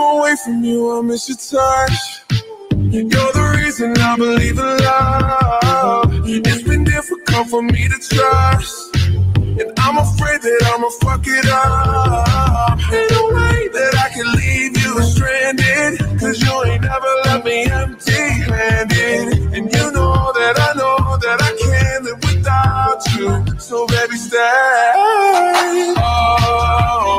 I'm away from you, I miss your touch. You're the reason I believe in love. It's been difficult for me to trust. And I'm afraid that I'ma fuck it up. Ain't no way that I can leave you stranded. Cause you ain't never left me empty handed. And you know that I know that I can't live without you. So baby, stay. Oh,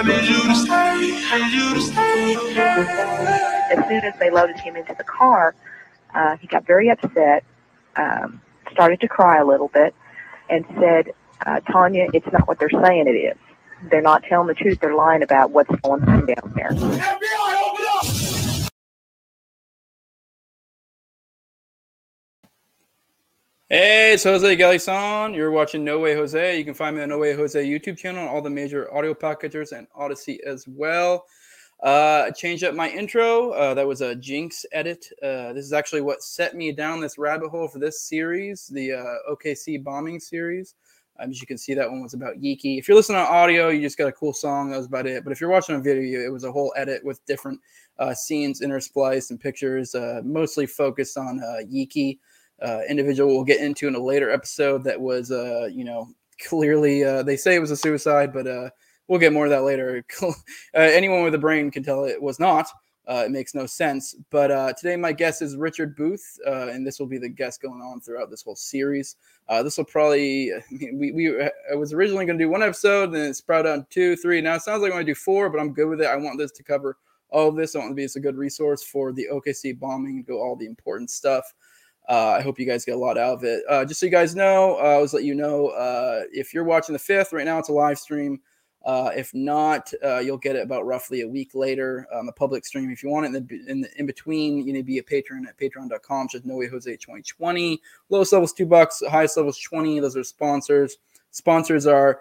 I need you to stay. Need you to stay. as soon as they loaded him into the car, uh, he got very upset, um, started to cry a little bit, and said, uh, Tanya, it's not what they're saying it is. They're not telling the truth. They're lying about what's going on down there. Hey, it's Jose Galison. You're watching No Way Jose. You can find me on No Way Jose YouTube channel, all the major audio packagers, and Odysee as well. Uh, I changed up my intro. Uh, that was a Jinx edit. Uh, this is actually what set me down this rabbit hole for this series, the uh, OKC bombing series. Um, as you can see, that one was about Yeakey. If you're listening on audio, you just got a cool song. That was about it. But if you're watching a video, it was a whole edit with different uh, scenes interspliced and pictures, uh, mostly focused on uh, Yeakey uh, individual we'll get into in a later episode that was, uh, you know, clearly uh, they say it was a suicide, but uh, we'll get more of that later. uh, anyone with a brain can tell it was not. Uh, it makes no sense. But uh, today, my guest is Richard Booth, uh, and this will be the guest going on throughout this whole series. Uh, this will probably, I mean, we, we I was originally going to do one episode, then it sprouted out two, three. Now it sounds like I'm going to do four, but I'm good with it. I want this to cover all of this. I want to be as a good resource for the OKC bombing, go all the important stuff. Uh, I hope you guys get a lot out of it. Uh, just so you guys know, uh, I always let you know uh, if you're watching the fifth right now, it's a live stream. Uh, if not, uh, you'll get it about roughly a week later on the public stream. If you want it in the in, the, in between, you need to be a patron at patreon.com. Just No Way Jose 2020. Lowest levels two bucks, highest levels 20. Those are sponsors. Sponsors are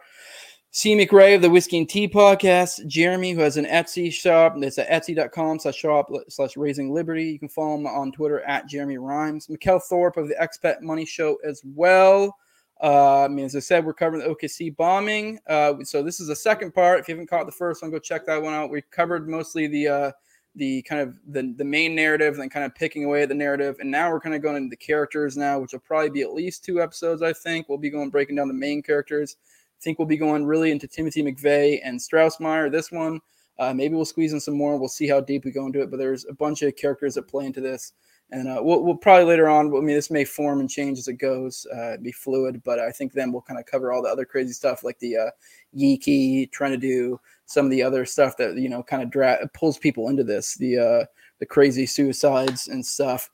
C. McRae of the Whiskey and Tea podcast, Jeremy, who has an Etsy shop. It's at etsy.com slash shop slash raising liberty. You can follow him on Twitter at Jeremy Rhymes. Mikkel Thorup of the Expat Money Show as well. Uh, I mean, as I said, we're covering the OKC bombing. Uh, so this is the second part. If you haven't caught the first one, go check that one out. We covered mostly the uh, the kind of the, the main narrative and then kind of picking away at the narrative. And now we're kind of going into the characters now, which will probably be at least two episodes, I think. We'll be going breaking down the main characters think we'll be going really into Timothy McVeigh and Strassmeir. This one, uh, maybe we'll squeeze in some more. We'll see how deep we go into it. But there's a bunch of characters that play into this, and uh, we'll, we'll, probably later on. I mean, this may form and change as it goes, uh, be fluid. But I think then we'll kind of cover all the other crazy stuff, like the uh, Yeakey trying to do some of the other stuff that you know kind of dra- pulls people into this, the uh, the crazy suicides and stuff.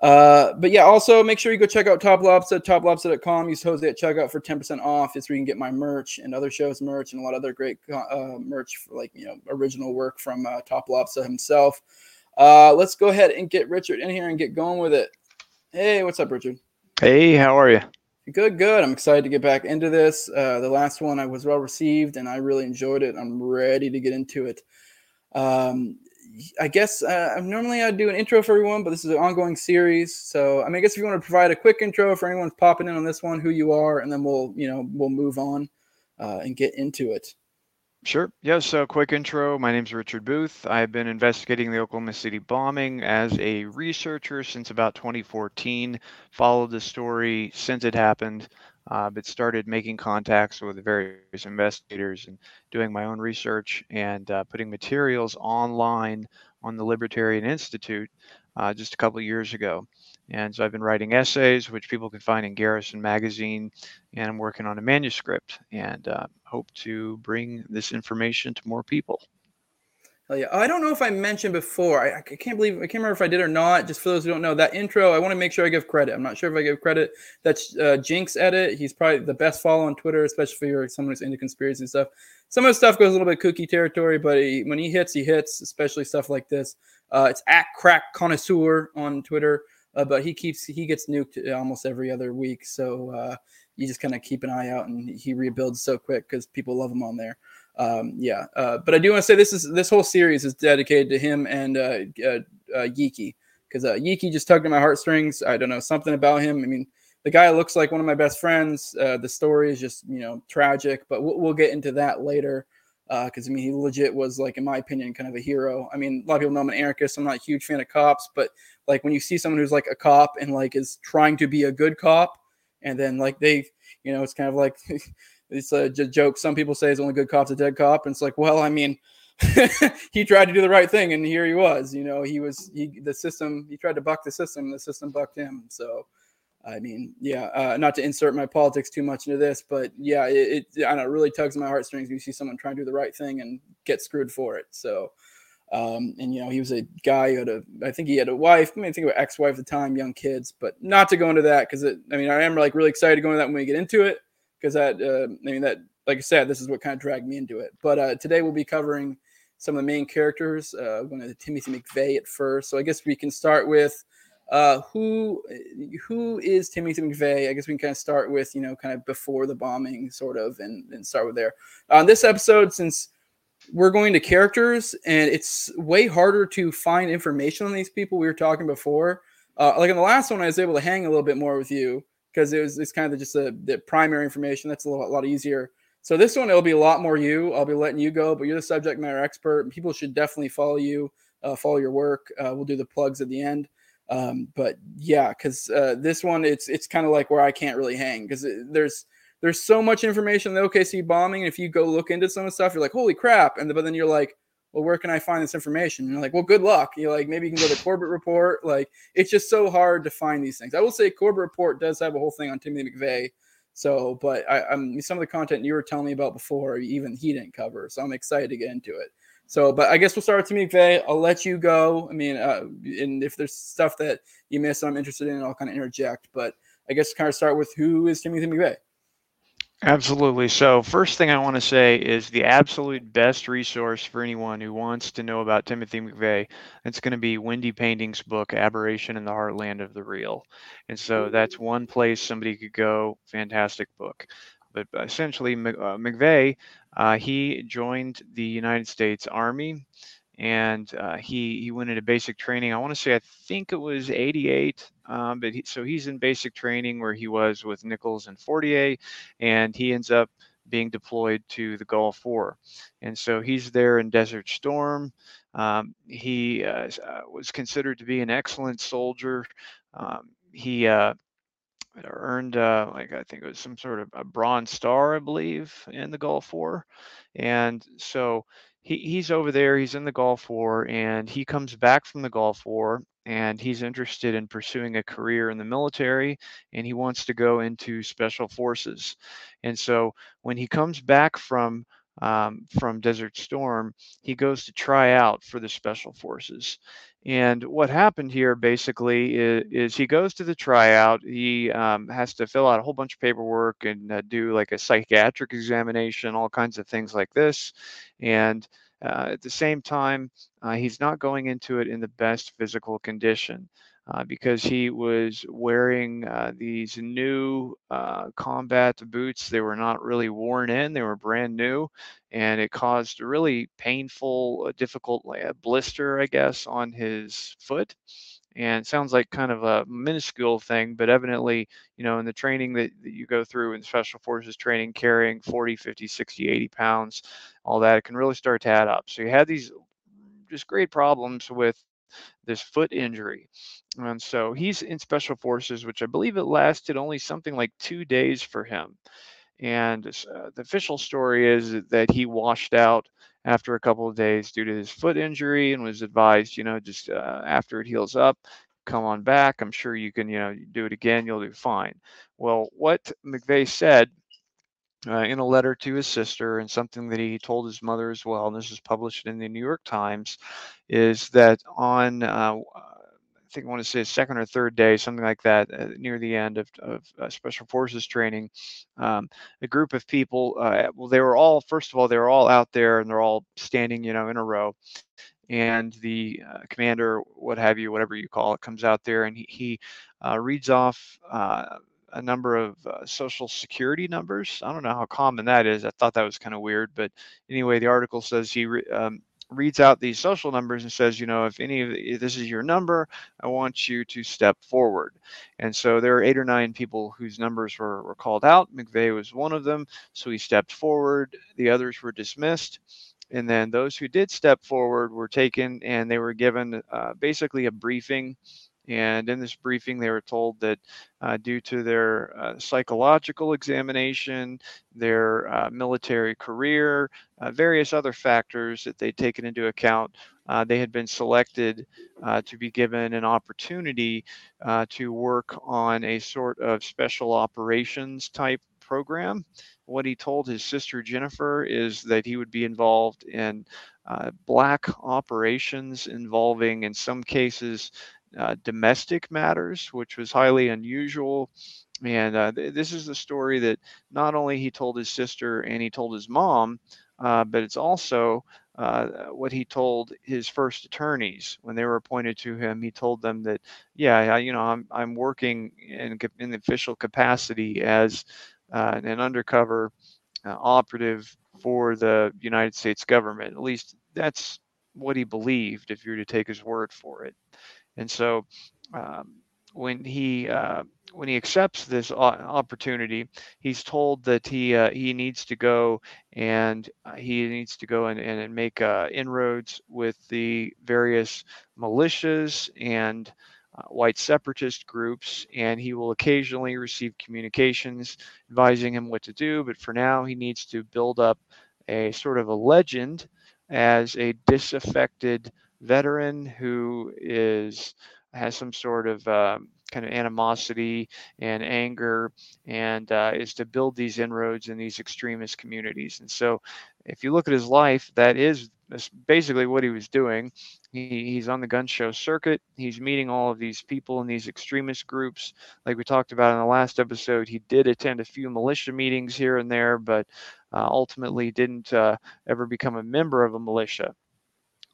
Uh, but yeah, also make sure you go check out Top Lobster, toplobster.com. Use Jose at checkout for 10% off. It's where you can get my merch and other shows merch and a lot of other great uh, merch for like, you know, original work from uh, Top Lobster himself. Uh, let's go ahead and get Richard in here and get going with it. Hey, what's up, Richard? Hey, how are you? Good, good. I'm excited to get back into this. Uh, the last one I was well received and I really enjoyed it. I'm ready to get into it. Um, I guess uh, normally I'd do an intro for everyone, but this is an ongoing series. So I mean, I guess if you want to provide a quick intro for anyone popping in on this one, who you are, and then we'll you know we'll move on uh, and get into it. Sure. Yeah. So, quick intro. My name is Richard Booth. I've been investigating the Oklahoma City bombing as a researcher since about 2014. Followed the story since it happened, uh, but started making contacts with various investigators and doing my own research and uh, putting materials online on the Libertarian Institute uh, just a couple of years ago. And so I've been writing essays, which people can find in Garrison Magazine, and I'm working on a manuscript and uh, hope to bring this information to more people. Oh, yeah. I don't know if I mentioned before. I, I, can't believe I can't remember if I did or not. Just for those who don't know, that intro, I want to make sure I give credit. I'm not sure if I give credit. That's uh, Jinx edit. He's probably the best follow on Twitter, especially if you're someone who's into conspiracy stuff. Some of the stuff goes a little bit kooky territory, but he, when he hits, he hits, especially stuff like this. Uh, it's at crack connoisseur on Twitter, uh, but he keeps he gets nuked almost every other week. So uh, you just kind of keep an eye out, and he rebuilds so quick because people love him on there um, yeah. Uh, but I do want to say this is this whole series is dedicated to him and uh, uh, uh Yeakey because uh, Yeakey just tugged at my heartstrings. I don't know something about him. I mean, the guy looks like one of my best friends. Uh, the story is just you know tragic, but we'll, we'll get into that later. Because I mean, he legit was like, in my opinion, kind of a hero. I mean, a lot of people know I'm an anarchist. I'm not a huge fan of cops, but like when you see someone who's like a cop and like is trying to be a good cop, and then like they, you know, it's kind of like it's a joke. Some people say is only good cop's a dead cop, and it's like, well, I mean, he tried to do the right thing, and here he was. You know, he was he the system. He tried to buck the system. The system bucked him. So, I mean, yeah. Uh, not to insert my politics too much into this, but yeah, it, it I know it really tugs my heartstrings when you see someone trying to do the right thing and get screwed for it. So. Um, and you know, he was a guy who had a, I think he had a wife. I mean, think about ex-wife at the time, young kids, but not to go into that because I mean, I am like really excited to go into that when we get into it because that uh, I mean that like I said, this is what kind of dragged me into it. But uh, today we'll be covering some of the main characters. Uh, of to Timothy McVeigh at first, so I guess we can start with uh, who who is Timothy McVeigh. I guess we can kind of start with you know kind of before the bombing, sort of, and, and start with there. On this episode, since we're going to characters, and it's way harder to find information on these people. We were talking before. Uh, like in the last one, I was able to hang a little bit more with you because it was it's kind of just a, the primary information that's a, lot, a lot easier. So this one it'll be a lot more you. I'll be letting you go, but you're the subject matter expert. People should definitely follow you, uh, follow your work. Uh, we'll do the plugs at the end. Um, but yeah, because uh, this one it's it's kind of like where I can't really hang because there's there's so much information on the OKC bombing. If you go look into some of the stuff, you're like, holy crap! And but then you're like, well, where can I find this information? And you're like, well, good luck. You're like, maybe you can go to Corbett Report. Like, it's just so hard to find these things. I will say Corbett Report does have a whole thing on Timothy McVeigh. So, but I, am some of the content you were telling me about before, even he didn't cover. So I'm excited to get into it. So, but I guess we'll start with Timothy McVeigh. I'll let you go. I mean, uh, and if there's stuff that you miss, I'm interested in, I'll kind of interject. But I guess kind of start with who is Timothy McVeigh. Absolutely. So, first thing I want to say is the absolute best resource for anyone who wants to know about Timothy McVeigh. It's going to be Wendy Painting's book, Aberration in the Heartland of the Real. And so that's one place somebody could go. Fantastic book. But essentially, uh, McVeigh, uh, he joined the United States Army and uh, he he went into basic training. I want to say I think it was 88, um, but he, so he's in basic training where he was with Nichols and Fortier, and he ends up being deployed to the Gulf War, and so he's there in Desert Storm. Um, he uh, uh was considered to be an excellent soldier. Um, he uh, earned uh, like I think it was some sort of a Bronze Star, I believe, in the Gulf War, and so he, he's over there, he's in the Gulf War, and he comes back from the Gulf War and he's interested in pursuing a career in the military and he wants to go into special forces. And so when he comes back from um, from Desert Storm, he goes to try out for the special forces. And what happened here basically is, is he goes to the tryout. He um, has to fill out a whole bunch of paperwork and uh, do like a psychiatric examination, all kinds of things like this. And uh, at the same time, uh, he's not going into it in the best physical condition. Uh, because he was wearing uh, these new uh, combat boots. They were not really worn in, they were brand new, and it caused a really painful, uh, difficult blister, I guess, on his foot. And sounds like kind of a minuscule thing, but evidently, you know, in the training that, that you go through in special forces training, carrying 40, 50, 60, 80 pounds, all that, it can really start to add up. So you had these just great problems with this foot injury. And so he's in special forces, which I believe it lasted only something like two days for him. And uh, the official story is that he washed out after a couple of days due to his foot injury and was advised, you know, just uh, after it heals up, come on back. I'm sure you can, you know, do it again. You'll do fine. Well, what McVeigh said uh, in a letter to his sister and something that he told his mother as well, and this is published in the New York Times, is that on uh, I think I want to say second or third day, something like that, uh, near the end of, of uh, special forces training, um, a group of people. Uh, well, they were all first of all they were all out there and they're all standing, you know, in a row. And the uh, commander, what have you, whatever you call it, comes out there and he, he uh, reads off uh, a number of uh, social security numbers. I don't know how common that is. I thought that was kind of weird, but anyway, the article says he re- um, reads out these social numbers and says, you know, if any of if this is your number, I want you to step forward. And so there are eight or nine people whose numbers were, were called out. McVeigh was one of them. So he stepped forward. The others were dismissed. And then those who did step forward were taken and they were given uh, basically a briefing and in this briefing, they were told that uh, due to their uh, psychological examination, their uh, military career, uh, various other factors that they'd taken into account, uh, they had been selected uh, to be given an opportunity to work on a sort of special operations type program. What he told his sister Jennifer is that he would be involved in black operations involving, in some cases, uh, domestic matters, which was highly unusual. And uh, th- this is the story that not only he told his sister and he told his mom, uh, but it's also uh, what he told his first attorneys when they were appointed to him. He told them that, yeah, you know, I'm I'm working in in the official capacity as uh, an undercover uh, operative for the United States government. At least that's what he believed, if you're to take his word for it. And so um, when he uh, when he accepts this opportunity, he's told that he uh, he needs to go and uh, he needs to go and, and make uh, inroads with the various militias and uh, white separatist groups, and he will occasionally receive communications advising him what to do. But for now, he needs to build up a sort of a legend as a disaffected veteran who is has some sort of um, kind of animosity and anger and uh, is to build these inroads in these extremist communities. And so if you look at his life that is basically what he was doing. He, he's on the gun show circuit. He's meeting all of these people in these extremist groups. Like we talked about in the last episode he did attend a few militia meetings here and there but uh, ultimately didn't uh, ever become a member of a militia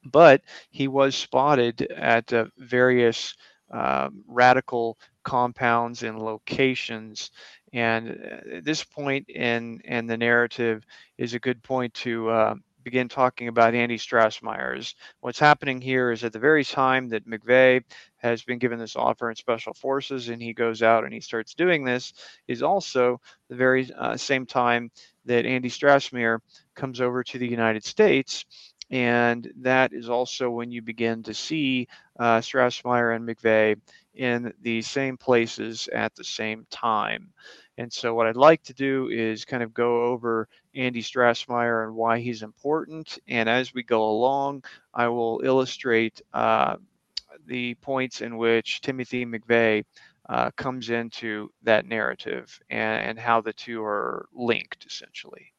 but he was spotted at uh, various uh, radical compounds and locations. And uh, this point in, in the narrative is a good point to uh, begin talking about Andy Strassmeir's. What's happening here is at the very time that McVeigh has been given this offer in special forces and he goes out and he starts doing this, is also the very uh, same time that Andy Strassmeir comes over to the United States and that is also when you begin to see uh, Strassmeir and McVeigh in the same places at the same time. And so, what I'd like to do is kind of go over Andy Strassmeir and why he's important. And as we go along, I will illustrate uh, the points in which Timothy McVeigh uh, comes into that narrative and, and how the two are linked essentially.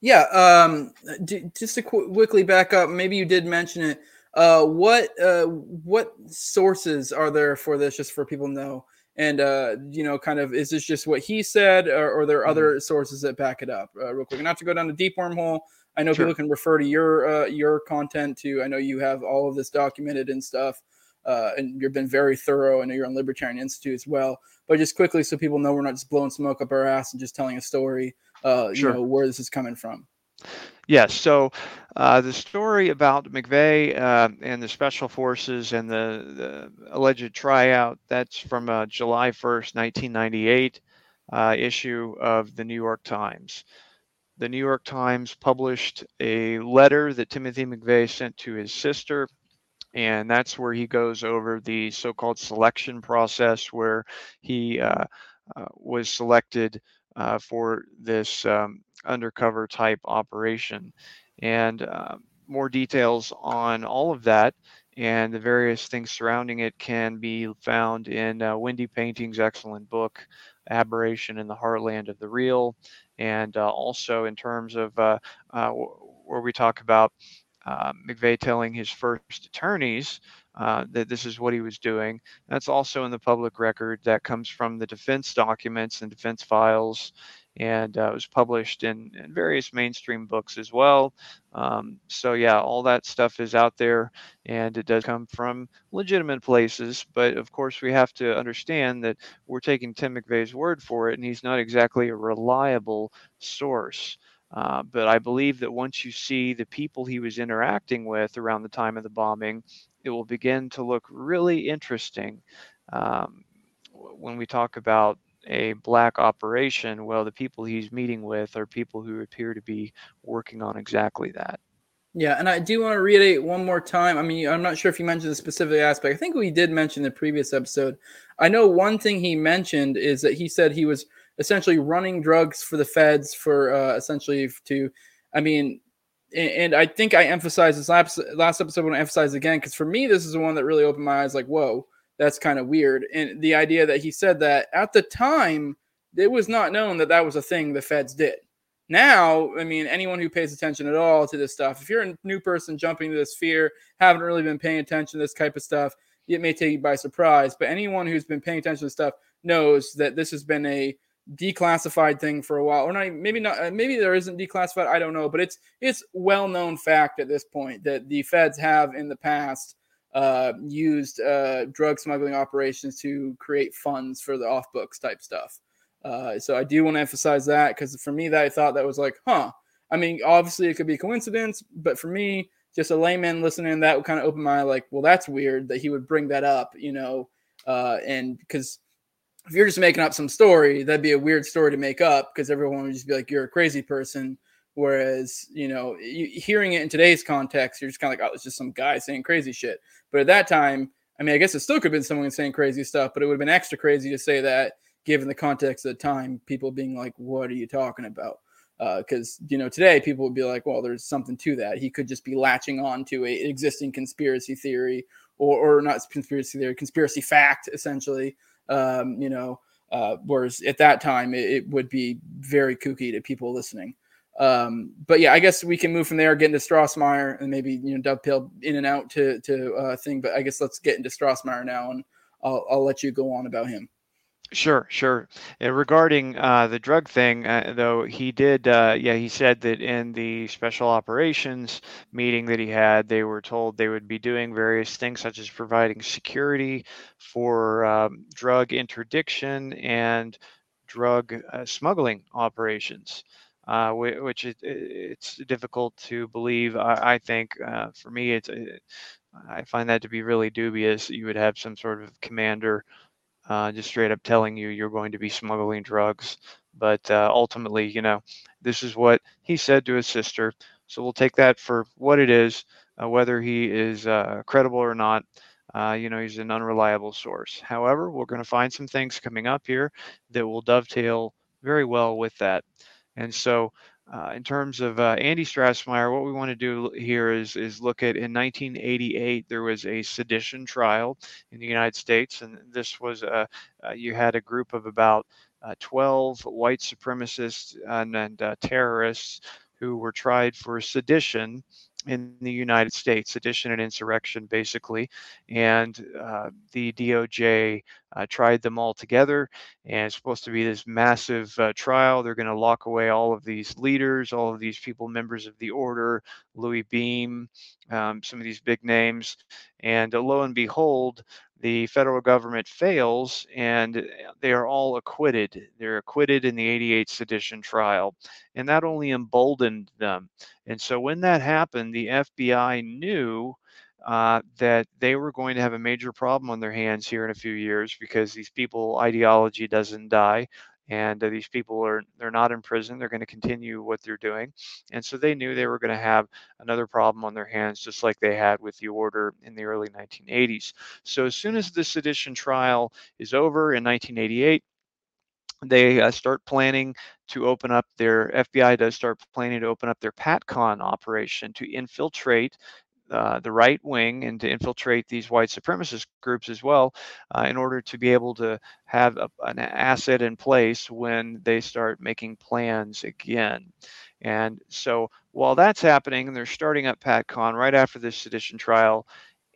Yeah. Um, d- just to qu- quickly back up, maybe you did mention it. Uh, what uh, what sources are there for this? Just for people to know, and uh, you know, kind of, is this just what he said, or, or are there other mm-hmm. sources that back it up? Uh, real quick, not to go down the deep wormhole. I know sure. people can refer to your uh, your content too. I know you have all of this documented and stuff, uh, and you've been very thorough. I know you're on Libertarian Institute as well. But just quickly, so people know we're not just blowing smoke up our ass and just telling a story uh, sure. you know, where this is coming from. Yes. So uh, the story about McVeigh uh, and the special forces and the, the alleged tryout, that's from uh, July 1st, 1998 uh, issue of the New York Times. The New York Times published a letter that Timothy McVeigh sent to his sister. And that's where he goes over the so called selection process, where he uh, uh, was selected uh, for this um, undercover type operation. And uh, more details on all of that and the various things surrounding it can be found in uh, Wendy Painting's excellent book, Aberration in the Heartland of the Real, and uh, also in terms of uh, uh where we talk about McVeigh telling his first attorneys uh, that this is what he was doing. That's also in the public record that comes from the defense documents and defense files and uh, it was published in, in, various mainstream books as well. Um, so yeah, all that stuff is out there, and it does come from legitimate places. But of course, we have to understand that we're taking Tim McVeigh's word for it, and he's not exactly a reliable source. Uh, but I believe that once you see the people he was interacting with around the time of the bombing, it will begin to look really interesting um, when we talk about a black operation, well, the people he's meeting with are people who appear to be working on exactly that. Yeah, and I do want to reiterate one more time. I mean, I'm not sure if you mentioned the specific aspect. I think we did mention the previous episode. I know one thing he mentioned is that he said he was essentially running drugs for the feds for uh, essentially to, I mean, and I think I emphasized this last episode I emphasize again because for me this is the one that really opened my eyes. Like, whoa, that's kind of weird. And the idea that he said that at the time, it was not known that that was a thing the feds did. Now, I mean, anyone who pays attention at all to this stuff, if you're a new person jumping to this fear, haven't really been paying attention to this type of stuff, it may take you by surprise. But anyone who's been paying attention to stuff knows that this has been a declassified thing for a while, or not. Maybe not. Uh, maybe there isn't declassified. I don't know, but it's it's well known fact at this point that the feds have in the past uh, used uh, drug smuggling operations to create funds for the off books type stuff. Uh, so I do want to emphasize that because for me, that I thought that was like, huh. I mean, obviously it could be coincidence, but for me, just a layman listening, that would kind of open my like, well, that's weird that he would bring that up, you know, uh, and because if you're just making up some story, that'd be a weird story to make up because everyone would just be like, you're a crazy person. Whereas, you know, you, hearing it in today's context, you're just kind of like, oh, it's just some guy saying crazy shit. But at that time, I mean, I guess it still could have been someone saying crazy stuff, but it would have been extra crazy to say that given the context of the time, people being like, what are you talking about? Because, uh, you know, today people would be like, well, there's something to that. He could just be latching on to a existing conspiracy theory or, or not conspiracy theory, conspiracy fact, essentially. Um, you know, uh, whereas at that time, it, it would be very kooky to people listening. Um, but yeah, I guess we can move from there, get into Strassmeir, and maybe you know dovetail in and out to to uh, thing. But I guess let's get into Strassmeir now, and I'll I'll let you go on about him. Sure, sure. And regarding uh, the drug thing, uh, though, he did, uh, yeah, he said that in the special operations meeting that he had, they were told they would be doing various things such as providing security for um, drug interdiction and drug uh, smuggling operations uh, which it, it's difficult to believe. I, I think uh, for me, it's it, I find that to be really dubious. You would have some sort of commander uh, just straight up telling you you're going to be smuggling drugs. But uh, ultimately, you know, this is what he said to his sister. So we'll take that for what it is, uh, whether he is uh, credible or not. Uh, you know, he's an unreliable source. However, we're going to find some things coming up here that will dovetail very well with that. And so, uh, in terms of uh, Andy Strassmeir, what we want to do here is is look at in 1988 there was a sedition trial in the United States, and this was a uh, you had a group of about uh, 12 white supremacists and, and uh, terrorists who were tried for sedition in the United States, sedition and insurrection, basically. And uh, the DOJ uh, tried them all together, and it's supposed to be this massive uh, trial. They're going to lock away all of these leaders, all of these people, members of the order, Louis Beam, um, some of these big names. And uh, lo and behold, the federal government fails and they are all acquitted. They're acquitted in the 88 sedition trial. And that only emboldened them. And so when that happened, the FBI knew uh, that they were going to have a major problem on their hands here in a few years because these people ideology doesn't die and uh, these people are they're not in prison they're going to continue what they're doing. And so they knew they were going to have another problem on their hands just like they had with the order in the early 1980s so as soon as the sedition trial is over in 1988 they uh, start planning to open up their FBI does start planning to open up their PatCon operation to infiltrate uh, the right wing and to infiltrate these white supremacist groups as well uh, in order to be able to have a, an asset in place when they start making plans again. And so while that's happening and they're starting up PatCon right after this sedition trial,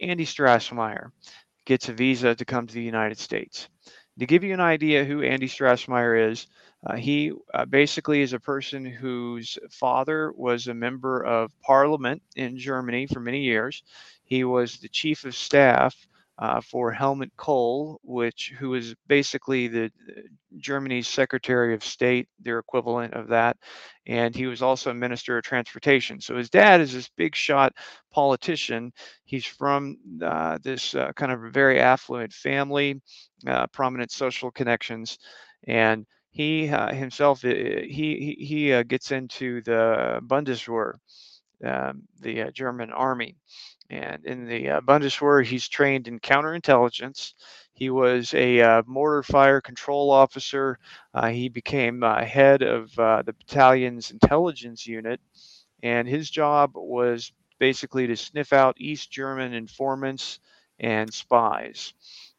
Andy Strassmeir gets a visa to come to the United States. To give you an idea who Andy Strassmeir is, uh, he uh, basically is a person whose father was a member of parliament in Germany for many years. He was the chief of staff uh, for Helmut Kohl, which who was basically the Germany's Secretary of State, their equivalent of that, and he was also a Minister of Transportation. So his dad is this big shot politician. He's from uh, this uh, kind of very affluent family, uh, prominent social connections, and he uh, himself he he, he gets into the Bundeswehr, um, the German army and in the uh, Bundeswehr, he's trained in counterintelligence. He was a uh, mortar fire control officer. Uh, he became uh, head of uh, the battalion's intelligence unit, and his job was basically to sniff out East German informants and spies.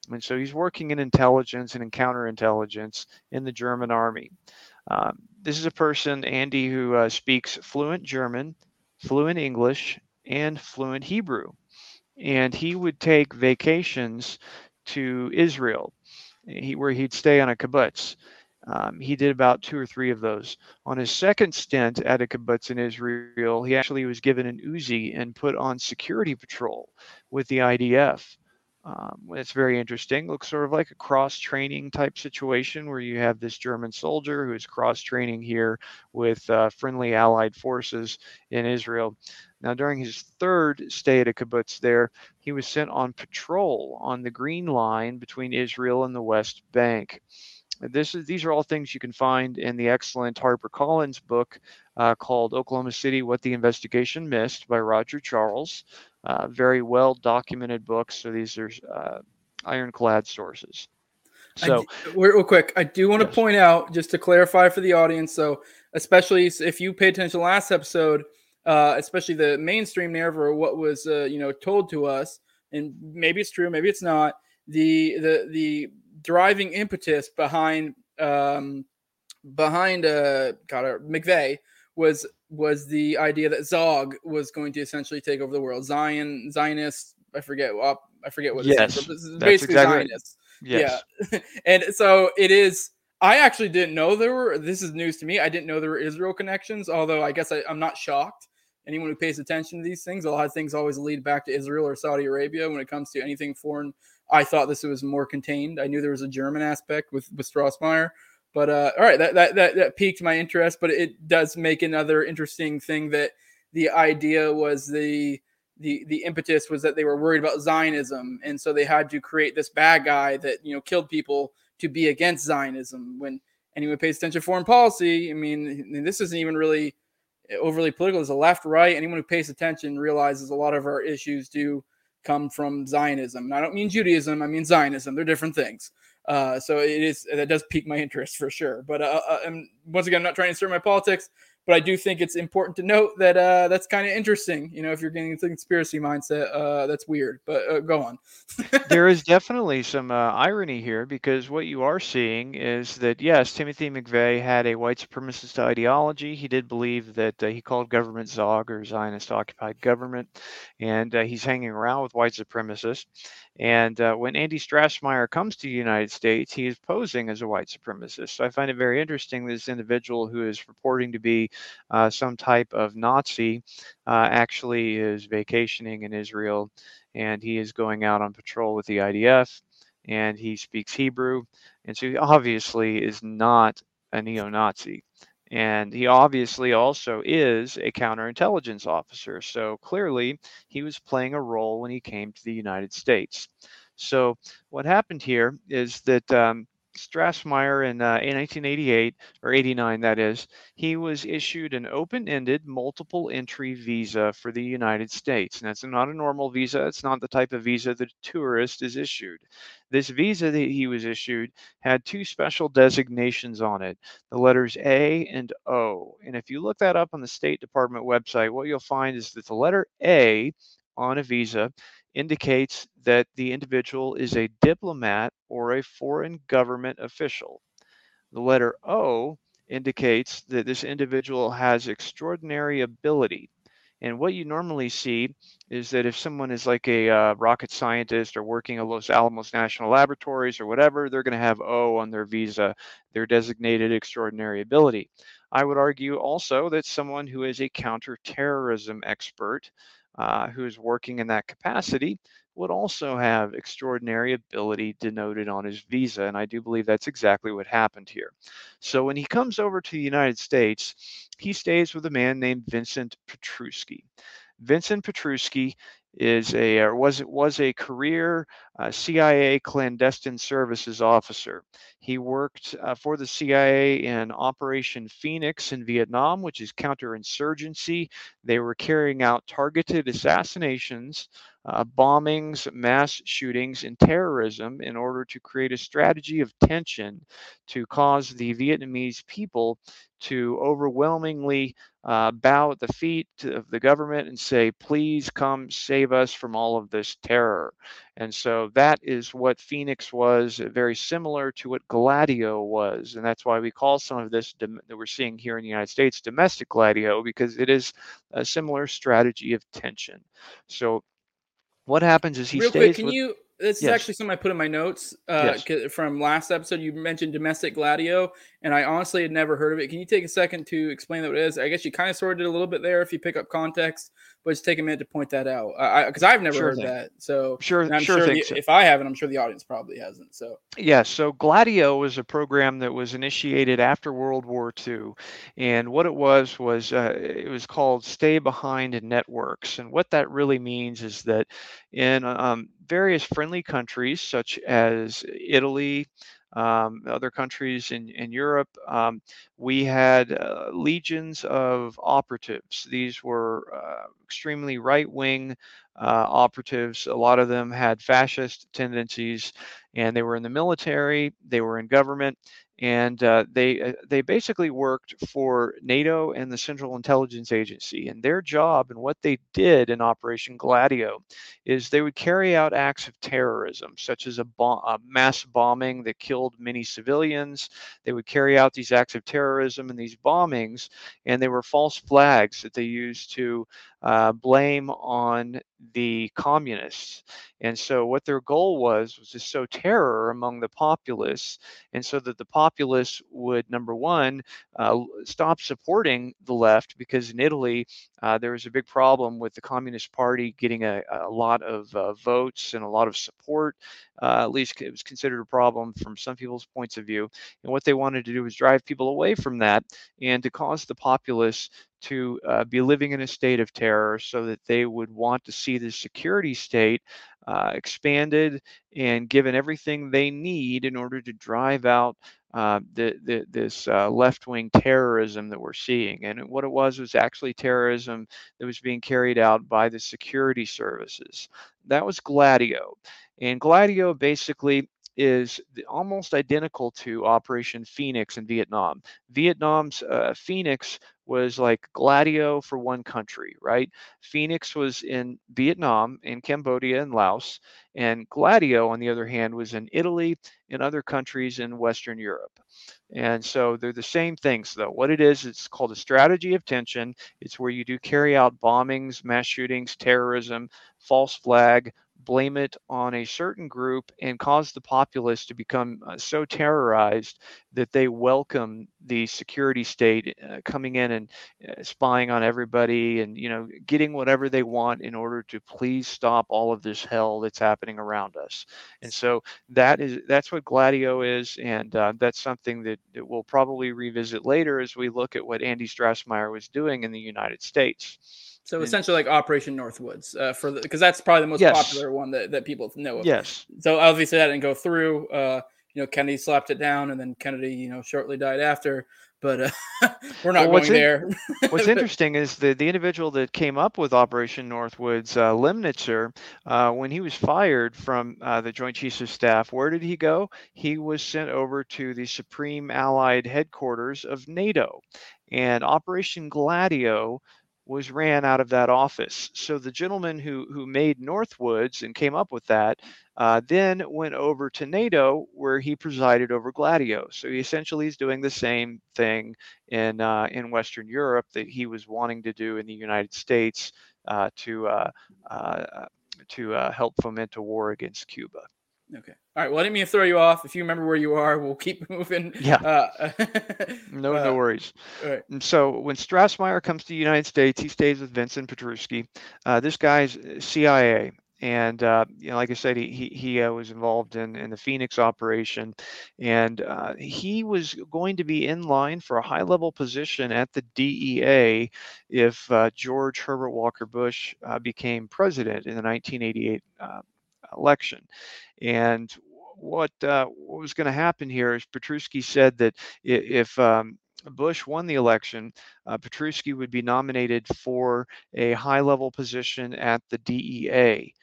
And so he's working in intelligence and in counterintelligence in the German army. Um, this is a person, Andy, who uh, speaks fluent German, fluent English, and fluent Hebrew. And he would take vacations to Israel, he, where he'd stay on a kibbutz. Um, he did about two or three of those. On his second stint at a kibbutz in Israel, he actually was given an Uzi and put on security patrol with the IDF. Um, it's very interesting. Looks sort of like a cross training type situation where you have this German soldier who is cross training here with uh, friendly allied forces in Israel. Now, during his third stay at a kibbutz there, he was sent on patrol on the Green Line between Israel and the West Bank. This is, these are all things you can find in the excellent Harper Collins book uh, called Oklahoma City What the Investigation Missed by Roger Charles. Uh, very well documented books. So these are uh, ironclad sources. So, real quick, I do want to point out, just to clarify for the audience. So, especially if you paid attention to last episode, uh, especially the mainstream narrative or what was uh, you know told to us, and maybe it's true, maybe it's not. The the the driving impetus behind um, behind uh, God, uh, McVeigh was was the idea that Zog was going to essentially take over the world. Zion, Zionist, I forget. Well, I forget what. Yes, this is basically exactly Zionist. Yes. Yeah, and so it is. I actually didn't know there were. This is news to me. I didn't know there were Israel connections. Although I guess I, I'm not shocked. Anyone who pays attention to these things, a lot of things always lead back to Israel or Saudi Arabia when it comes to anything foreign. I thought this was more contained. I knew there was a German aspect with with Strassmeir, but uh, all right, that, that that that piqued my interest. But it does make another interesting thing that the idea was the the the impetus was that they were worried about Zionism, and so they had to create this bad guy that you know killed people to be against Zionism. When anyone pays attention to foreign policy, I mean, this isn't even really overly political. As a left, right, anyone who pays attention realizes a lot of our issues do come from Zionism. And I don't mean Judaism; I mean Zionism. They're different things. Uh, so it is that does pique my interest for sure. But uh, uh, and once again, I'm not trying to stir my politics, but I do think it's important to note that uh, that's kind of interesting. You know, if you're getting into conspiracy mindset, uh, that's weird. But uh, go on. there is definitely some uh, irony here because what you are seeing is that yes, Timothy McVeigh had a white supremacist ideology. He did believe that uh, he called government Zog or Zionist occupied government, and he's hanging around with white supremacists. And uh, when Andy Strassmeir comes to the United States, he is posing as a white supremacist. So I find it very interesting this individual who is purporting to be uh, some type of Nazi uh, actually is vacationing in Israel and he is going out on patrol with the IDF and he speaks Hebrew. And so he obviously is not a neo Nazi. And he obviously also is a counterintelligence officer. So clearly, he was playing a role when he came to the United States. So, what happened here is that um, Strassmeir in, uh, in 1988 or 89, that is, he was issued an open ended multiple entry visa for the United States. And that's not a normal visa, it's not the type of visa that a tourist is issued. This visa that he was issued had two special designations on it the letters A and O. And if you look that up on the State Department website, what you'll find is that the letter A on a visa indicates that the individual is a diplomat or a foreign government official. The letter O indicates that this individual has extraordinary ability. And what you normally see is that if someone is like a uh, rocket scientist or working at Los Alamos National Laboratories or whatever, they're going to have O on their visa, their designated extraordinary ability. I would argue also that someone who is a counterterrorism expert uh, who is working in that capacity would also have extraordinary ability denoted on his visa. And I do believe that's exactly what happened here. So when he comes over to the United States, he stays with a man named Vincent Petruskie. Vincent Petruskie is a or was it was a career uh, CIA clandestine services officer. He worked uh, for the CIA in Operation Phoenix in Vietnam, which is counterinsurgency. They were carrying out targeted assassinations uh, bombings, mass shootings, and terrorism in order to create a strategy of tension to cause the Vietnamese people to overwhelmingly uh, bow at the feet of the government and say, please come save us from all of this terror. And so that is what Phoenix was, uh, very similar to what Gladio was. And that's why we call some of this that we're seeing here in the United States domestic Gladio, because it is a similar strategy of tension. So what happens is he Real stays. quick, can with, you? This Yes. is actually something I put in my notes uh, Yes. from last episode. You mentioned domestic gladio, and I honestly had never heard of it. Can you take a second to explain what it is? I guess you kind of sorted it a little bit there if you pick up context, but just take a minute to point that out because I've never Sure heard thing. that. So Sure, I'm sure sure, the- so. if I haven't, I'm sure the audience probably hasn't. So Yeah, so Gladio was a program that was initiated after World War II. And what it was, was uh, it was called Stay Behind Networks. And what that really means is that in um, various friendly countries, such as Italy, um, other countries in, in Europe, um, we had uh, legions of operatives. These were uh, extremely right wing uh, operatives. A lot of them had fascist tendencies and they were in the military, they were in government, and uh, they uh, they basically worked for NATO and the Central Intelligence Agency. And their job and what they did in Operation Gladio is they would carry out acts of terrorism, such as a, bom- a mass bombing that killed many civilians. They would carry out these acts of terrorism and these bombings, and they were false flags that they used to uh, blame on the communists. And so, what their goal was was to sow terror among the populace, and so that the populace would, number one, uh, stop supporting the left, because in Italy uh, there was a big problem with the Communist Party getting a, a lot of uh, votes and a lot of support. Uh, at least it was considered a problem from some people's points of view. And what they wanted to do was drive people away from that and to cause the populace to uh, be living in a state of terror so that they would want to see the security state uh, expanded and given everything they need in order to drive out uh, the, the, this uh, left-wing terrorism that we're seeing. And what it was was actually terrorism that was being carried out by the security services. That was Gladio. And Gladio basically is almost identical to Operation Phoenix in Vietnam. Vietnam's uh, Phoenix was like Gladio for one country, right? Phoenix was in Vietnam, in Cambodia, and Laos. And Gladio, on the other hand, was in Italy and other countries in Western Europe. And so they're the same things, though. What it is, it's called a strategy of tension. It's where you do carry out bombings, mass shootings, terrorism, false flag, blame it on a certain group and cause the populace to become uh, so terrorized that they welcome the security state uh, coming in and uh, spying on everybody and you know getting whatever they want in order to please stop all of this hell that's happening around us. And so that is that's what gladio is and that's something that, that we'll probably revisit later as we look at what andy strassmeir was doing in the united states so essentially like Operation Northwoods uh, for because that's probably the most Yes. popular one that, that people know of. yes So obviously that didn't go through. Uh, you know, Kennedy slapped it down, and then Kennedy, you know, shortly died after. But uh, we're not Well, going in- there. What's interesting is the, the individual that came up with Operation Northwoods, uh, Lemnitzer, uh, when he was fired from uh, the Joint Chiefs of Staff, where did he go? He was sent over to the Supreme Allied Headquarters of NATO. And Operation Gladio was ran out of that office. So the gentleman who who made Northwoods and came up with that uh, then went over to NATO where he presided over Gladio. So he essentially is doing the same thing in uh, in Western Europe that he was wanting to do in the United States uh, to uh, uh, to uh, help foment a war against Cuba. Okay. All right. Well, I didn't mean to throw you off. If you remember where you are, we'll keep moving. Yeah. Uh, no, uh, no worries. all right. And so when Strassmeir comes to the United States, he stays with Vincent Petruskie. Uh, this guy's CIA, and uh, you know, like I said, he he, he uh, was involved in in the Phoenix operation, and uh, he was going to be in line for a high level position at the DEA if uh, George Herbert Walker Bush uh, became president in the 1988 uh, election, and what uh, what was going to happen here is Petruskie said that if um, Bush won the election, uh, Petruskie would be nominated for a high level position at the DEA.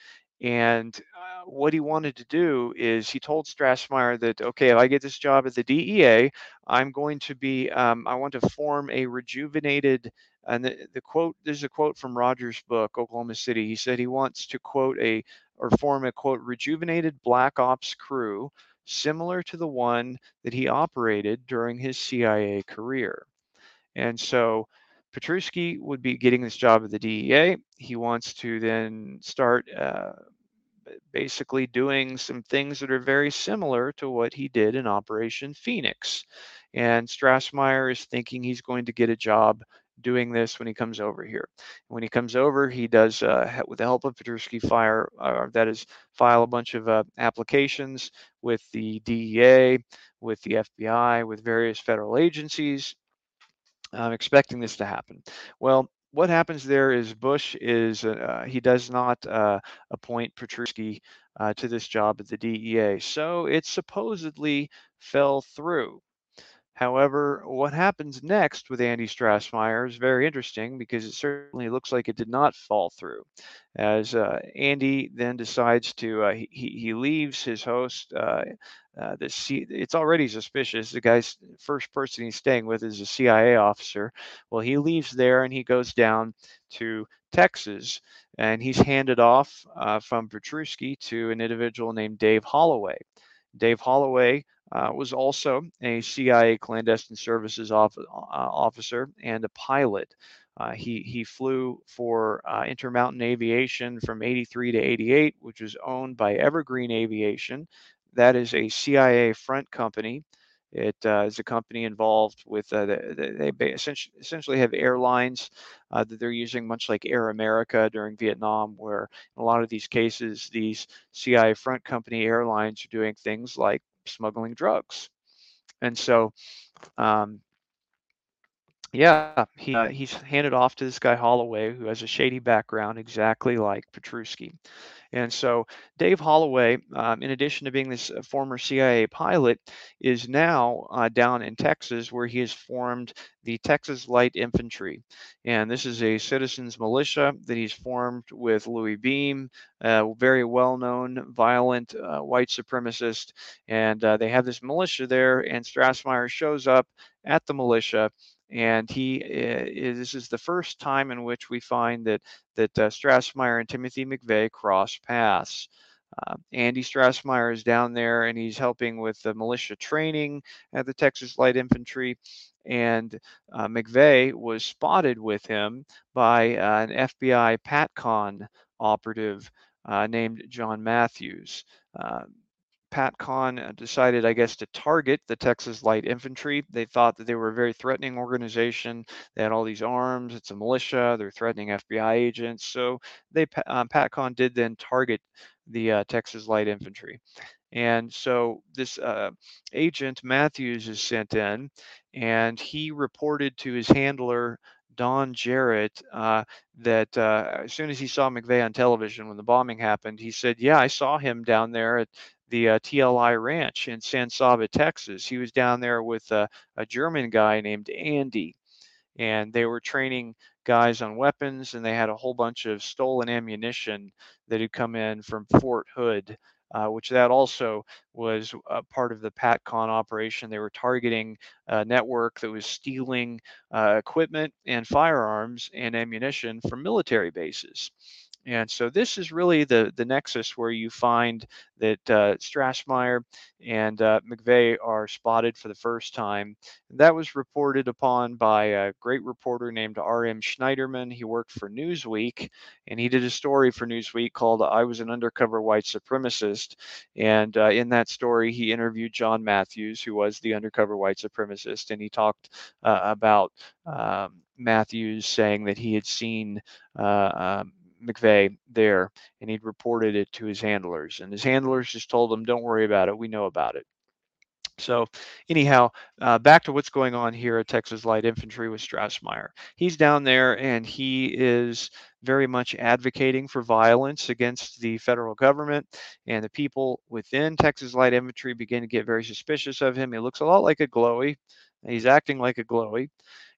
And uh, what he wanted to do is he told Strassmeir that, okay, if I get this job at the DEA, I'm going to be, um, I want to form a rejuvenated, and the, the quote, there's a quote from Rogers' book, Oklahoma City. He said he wants to quote a, or form a quote, rejuvenated black ops crew similar to the one that he operated during his CIA career. And so Petruskie would be getting this job at the DEA. He wants to then start uh, basically doing some things that are very similar to what he did in Operation Phoenix. And Strassmeir is thinking he's going to get a job doing this when he comes over here. When he comes over, he does, uh, with the help of Petruskie, fire, uh, that is, file a bunch of uh, applications with the DEA, with the FBI, with various federal agencies. I'm expecting this to happen. Well, what happens there is Bush is uh, he does not uh, appoint Petruskie uh, to this job at the DEA, so it supposedly fell through. However, what happens next with Andy Strassmeir is very interesting because it certainly looks like it did not fall through. As uh, Andy then decides to, uh, he, he leaves his host. Uh, uh, the C, it's already suspicious. The guy's first person he's staying with is a CIA officer. Well, he leaves there and he goes down to Texas, and he's handed off uh, from Petruskie to an individual named Dave Holloway. Dave Holloway uh, was also a CIA clandestine services off, uh, officer and a pilot. Uh, he he flew for uh, Intermountain Aviation from 83 to 88, which was owned by Evergreen Aviation. That is a CIA front company. It uh, is a company involved with uh, the, the, they essentially, essentially have airlines that they're using, much like Air America during Vietnam, where in a lot of these cases, these CIA front company airlines are doing things like smuggling drugs. And so, um, yeah, he uh, he's handed off to this guy Holloway, who has a shady background, exactly like Petruskie. And so Dave Holloway, um, in addition to being this uh, former CIA pilot, is now uh, down in Texas where he has formed the Texas Light Infantry. And this is a citizens militia that he's formed with Louis Beam, a very well known violent uh, white supremacist. And uh, they have this militia there, and Strassmeir shows up at the militia and he uh, this is the first time in which we find that that uh, Strassmeir and Timothy McVeigh cross paths. Uh, Andy Strassmeir is down there and he's helping with the militia training at the Texas Light Infantry. And uh, McVeigh was spotted with him by uh, an FBI PATCON operative uh, named John Matthews. PATCON decided, I guess, to target the Texas Light Infantry. They thought that they were a very threatening organization. They had all these arms. It's a militia. They're threatening FBI agents. So they, um, PATCON did then target the uh, Texas Light Infantry. And so this uh, agent Matthews is sent in, and he reported to his handler Don Jarrett uh, that uh, as soon as he saw McVeigh on television when the bombing happened, he said, "Yeah, I saw him down there at the uh, TLI Ranch in San Saba, Texas. He was down there with a German guy named Andy, and they were training guys on weapons, and they had a whole bunch of stolen ammunition that had come in from Fort Hood." uh, which that also was a part of the PatCon operation. They were targeting a network that was stealing uh, equipment and firearms and ammunition from military bases. And so this is really the, the nexus where you find that uh, Strassmeir and uh, McVeigh are spotted for the first time. That was reported upon by a great reporter named R.M. Schneiderman. He worked for Newsweek, and he did a story for Newsweek called I Was an Undercover White Supremacist. And uh, in that story, he interviewed John Matthews, who was the undercover white supremacist, and he talked uh, about um, Matthews saying that he had seen uh, um, McVeigh there, and he'd reported it to his handlers, and his handlers just told him, "Don't worry about it. We know about it." So, anyhow, uh, back to what's going on here at Texas Light Infantry with Strassmeir. He's down there and he is very much advocating for violence against the federal government, and the people within Texas Light Infantry begin to get very suspicious of him. He looks a lot like a glowy. He's acting like a glowy.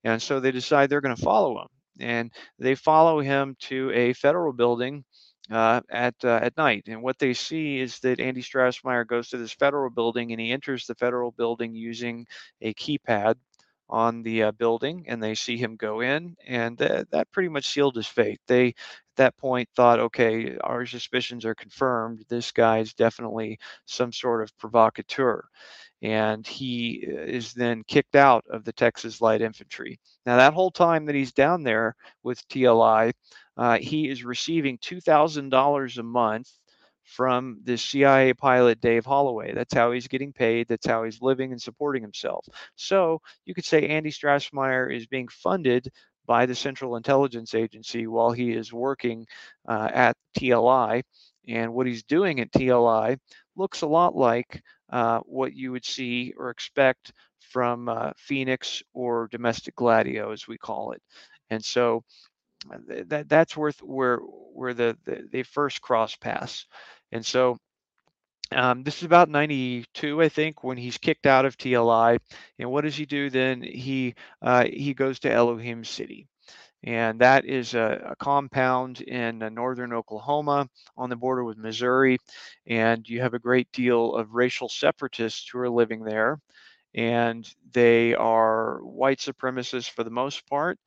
And so they decide they're going to follow him and they follow him to a federal building uh, at uh, at night. And what they see is that Andy Strassmeir goes to this federal building and he enters the federal building using a keypad on the uh, building, and they see him go in, and th- that pretty much sealed his fate. They at that point thought, okay, our suspicions are confirmed. This guy is definitely some sort of provocateur and he uh, is then kicked out of the Texas Light Infantry. Now, that whole time that he's down there with TLI, uh, he is receiving $2,000 a month from the CIA pilot Dave Holloway. That's how he's getting paid. That's how he's living and supporting himself. So you could say Andy Strassmeir is being funded by the Central Intelligence Agency while he is working uh, at TLI. And what he's doing at TLI looks a lot like uh, what you would see or expect from uh, Phoenix or domestic gladio, as we call it. And so uh, that that's worth where where the, the they first cross paths. And so um, this is about 92, I think, when he's kicked out of TLI. And what does he do then? He uh, he goes to Elohim City and that is a, a, compound in uh, northern Oklahoma on the border with Missouri. And you have a great deal of racial separatists who are living there, and they are white supremacists for the most part.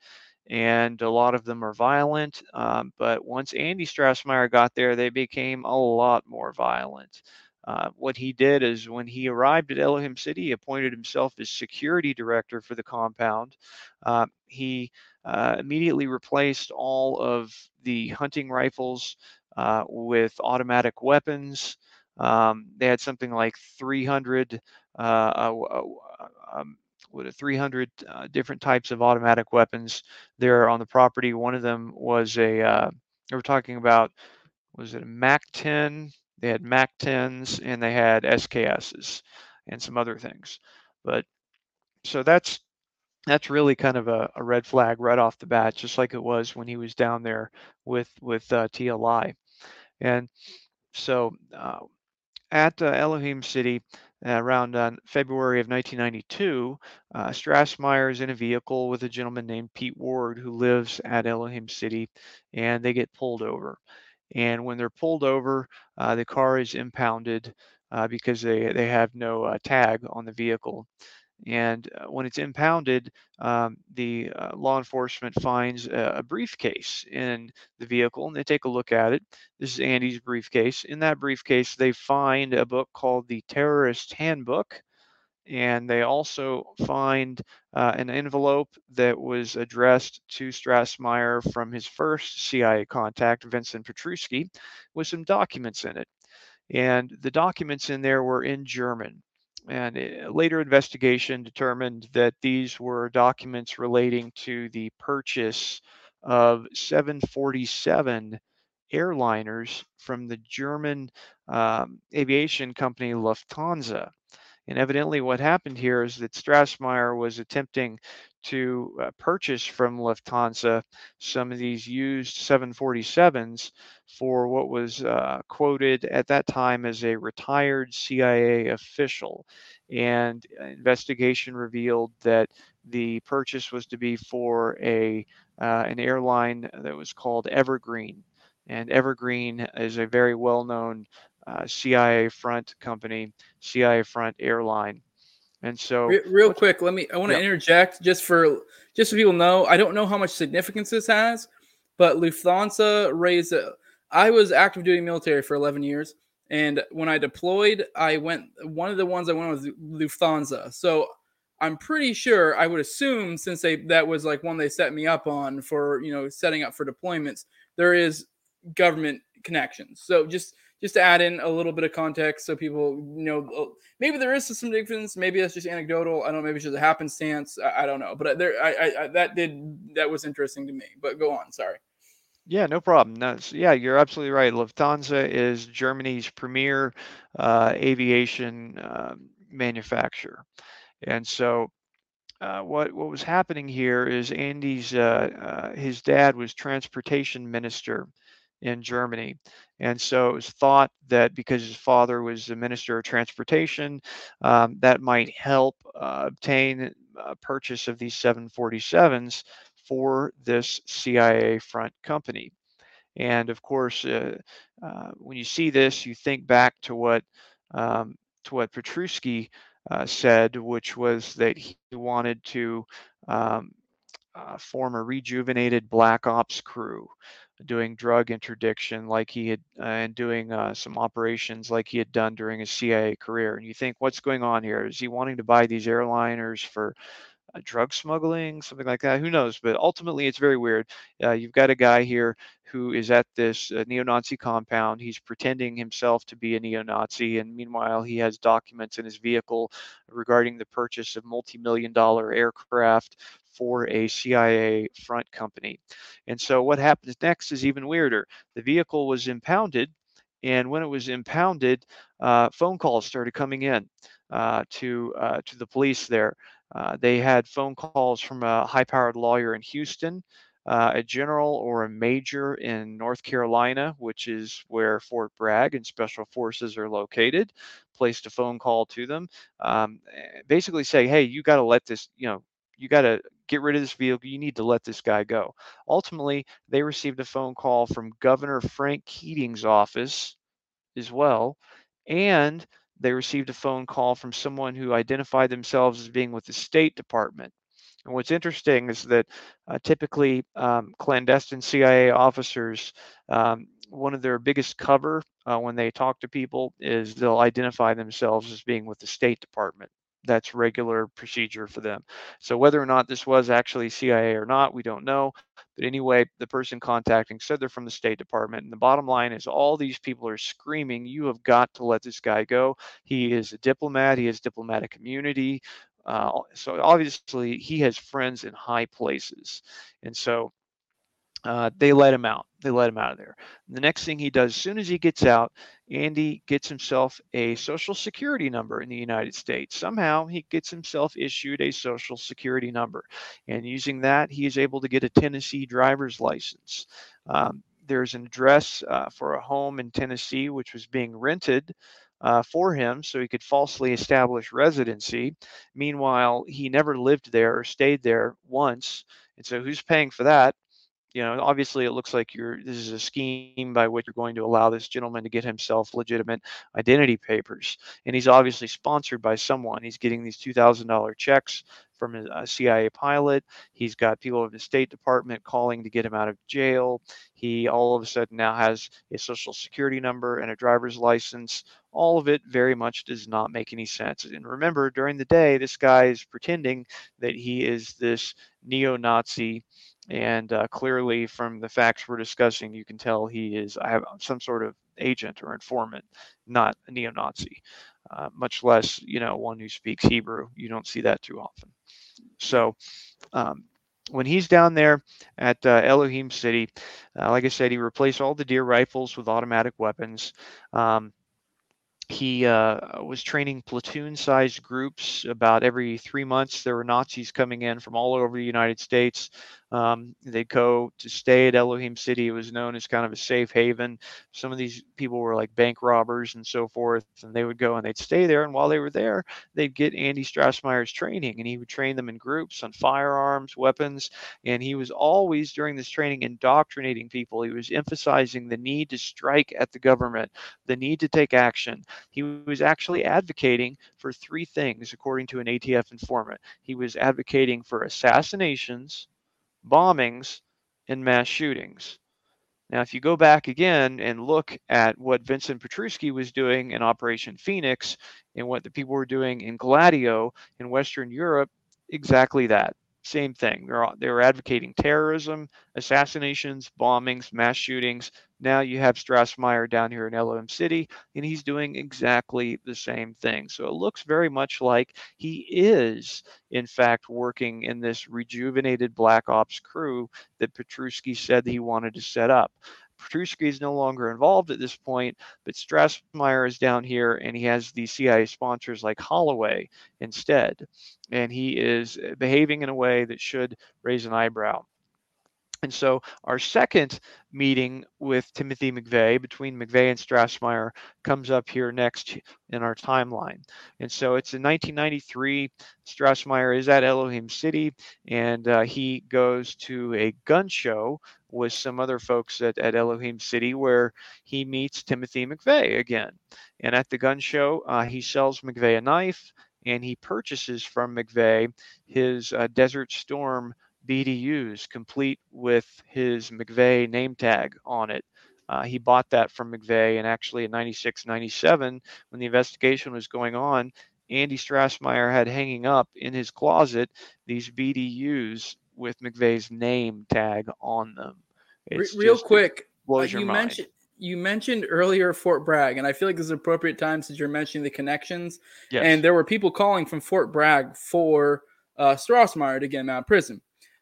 And a lot of them are violent. Um, but once Andy Strassmeir got there, they became a lot more violent. Uh, what he did is when he arrived at Elohim City, he appointed himself as security director for the compound. Uh, he uh, immediately replaced all of the hunting rifles uh, with automatic weapons. Um, they had something like 300, uh, uh, um, what 300 different types of automatic weapons there on the property. One of them was a, they were talking about, was it a MAC 10? They had MAC 10s and they had SKSs and some other things. But so that's that's really kind of a, a, red flag right off the bat, just like it was when he was down there with with uh, TLI. And so uh, at uh, Elohim City, uh, around uh, February of 1992, uh, Strassmeir is in a vehicle with a gentleman named Pete Ward who lives at Elohim City, and they get pulled over. And when they're pulled over, uh, the car is impounded because they, they have no tag on the vehicle. And uh, when it's impounded, um, the uh, law enforcement finds a, a, briefcase in the vehicle and they take a look at it. This is Andy's briefcase. In that briefcase, they find a book called the Terrorist Handbook. And they also find uh, an envelope that was addressed to Strassmeir from his first CIA contact, Vincent Petruskie, with some documents in it. And the documents in there were in German. And a later investigation determined that these were documents relating to the purchase of 747 airliners from the German um, aviation company Lufthansa. And evidently, what happened here is that Strassmeir was attempting to uh, purchase from Lufthansa some of these used 747s for what was uh, quoted at that time as a retired CIA official. And investigation revealed that the purchase was to be for a uh, an airline that was called Evergreen. And Evergreen is a very well-known uh, CIA front company, CIA front airline. And so, Re- real quick, let me. I want to Yeah. interject just for just so people know. I don't know how much significance this has, but Lufthansa raised. A, I was active duty military for 11 years, and when I deployed, I went. One of the ones I went was Lufthansa. So I'm pretty sure. I would assume since they that was like one they set me up on for you know setting up for deployments. There is government connections. So just just to add in a little bit of context so people know uh, maybe there is some difference maybe that's just anecdotal i don't know maybe it's just a happenstance i, I don't know but there I, I, that did that was interesting to me but go on sorry Yeah, no problem. Yeah, you're absolutely right. Lufthansa is Germany's premier uh, aviation um manufacturer, and so uh, what what was happening here is Andy's uh, uh, his dad was transportation minister in Germany, and so it was thought that because his father was the minister of transportation, um, that might help uh, obtain a purchase of these 747s for this CIA front company. And of course, uh, uh, when you see this, you think back to what um, to what Petruskie uh, said, which was that he wanted to um, uh, form a rejuvenated black ops crew, doing drug interdiction like he had, uh, and doing uh, some operations like he had done during his CIA career. And you think, what's going on here? Is he wanting to buy these airliners for uh, drug smuggling, something like that. Who knows? But ultimately, it's very weird. Uh, you've got a guy here who is at this uh, neo-Nazi compound. He's pretending himself to be a neo-Nazi, and meanwhile, he has documents in his vehicle regarding the purchase of multi-million-dollar aircraft for a CIA front company. And so, what happens next is even weirder. The vehicle was impounded, and when it was impounded, uh, phone calls started coming in uh, to uh, to the police there. Uh, they had phone calls from a high powered lawyer in Houston, uh, a general or a major in North Carolina, which is where Fort Bragg and Special Forces are located, placed a phone call to them, um, basically saying, hey, you got to let this, you know, you got to get rid of this vehicle. You need to let this guy go. Ultimately, they received a phone call from Governor Frank Keating's office as well. And they received a phone call from someone who identified themselves as being with the State Department. And what's interesting is that uh, typically um, clandestine CIA officers, um, one of their biggest cover uh, when they talk to people is they'll identify themselves as being with the State Department. That's regular procedure for them. So whether or not this was actually CIA or not, we don't know. But anyway, the person contacting said they're from the State Department. And the bottom line is all these people are screaming, you have got to let this guy go. He is a diplomat, he has diplomatic immunity. Uh, so obviously, he has friends in high places. And so uh, they let him out. They let him out of there. And the next thing he does, as soon as he gets out, Andy gets himself a social security number in the United States. Somehow he gets himself issued a social security number. And using that, he is able to get a Tennessee driver's license. Um, there's an address uh, for a home in Tennessee which was being rented uh, for him so he could falsely establish residency. Meanwhile, he never lived there or stayed there once. And so who's paying for that? You know, obviously it looks like you're this is a scheme by which you're going to allow this gentleman to get himself legitimate identity papers. And he's obviously sponsored by someone. He's getting these $2,000 checks from a CIA pilot. He's got people of the State Department calling to get him out of jail. He all of a sudden now has a social security number and a driver's license. All of it very much does not make any sense. And remember, during the day, this guy is pretending that he is this neo Nazi and uh, clearly, from the facts we're discussing, you can tell he is some sort of agent or informant, not a neo-Nazi. Uh, much less, you know, one who speaks Hebrew. You don't see that too often. So, um, when he's down there at uh, Elohim City, uh, like I said, he replaced all the deer rifles with automatic weapons. Um, he uh, was training platoon-sized groups. About every three months, there were Nazis coming in from all over the United States, Um, they'd go to stay at Elohim City. It was known as kind of a safe haven. Some of these people were like bank robbers and so forth, and they would go and they'd stay there. And while they were there, they'd get Andy Strassmeir's training, and he would train them in groups on firearms, weapons, and he was always during this training indoctrinating people. He was emphasizing the need to strike at the government, the need to take action. He was actually advocating for three things, according to an ATF informant. He was advocating for assassinations, bombings, and mass shootings. Now, if you go back again and look at what Vincent Petruskie was doing in Operation Phoenix and what the people were doing in Gladio in Western Europe, exactly that same thing. They're, they advocating terrorism, assassinations, bombings, mass shootings. Now you have Strassmeir down here in Elohim City, and he's doing exactly the same thing. So it looks very much like he is, in fact, working in this rejuvenated Black Ops crew that Petruskie said he wanted to set up. Petruskie is no longer involved at this point, but Strassmeir is down here and he has the CIA sponsors like Holloway instead. And he is behaving in a way that should raise an eyebrow. And so our second meeting with Timothy McVeigh between McVeigh and Strassmeir comes up here next in our timeline. And so it's in 1993. Strassmeir is at Elohim City and uh, he goes to a gun show with some other folks at, at Elohim City where he meets Timothy McVeigh again. And at the gun show, uh, he sells McVeigh a knife and he purchases from McVeigh his uh, Desert Storm BDUs, complete with his McVeigh name tag on it. Uh, he bought that from McVeigh, and actually in 96, 97, when the investigation was going on, Andy Strassmeir had hanging up in his closet these BDUs with McVeigh's name tag on them. It's Real quick, uh, you mentioned you mentioned earlier Fort Bragg, and I feel like this is appropriate time since you're mentioning the connections. Yes. And there were people calling from Fort Bragg for uh, Strassmeir to get him out of prison.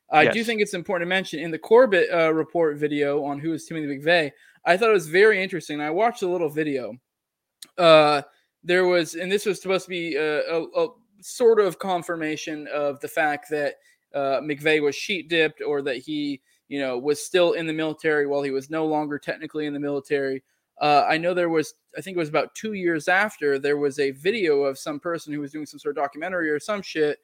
I yes. do think it's important to mention in the Corbett uh, report video on who is Timothy McVeigh. I thought it was very interesting. I watched a little video. Uh, there was, and this was supposed to be a, a, a sort of confirmation of the fact that uh, McVeigh was sheep dipped or that he, you know, was still in the military while he was no longer technically in the military. Uh, I know there was, I think it was about two years after, there was a video of some person who was doing some sort of documentary or some shit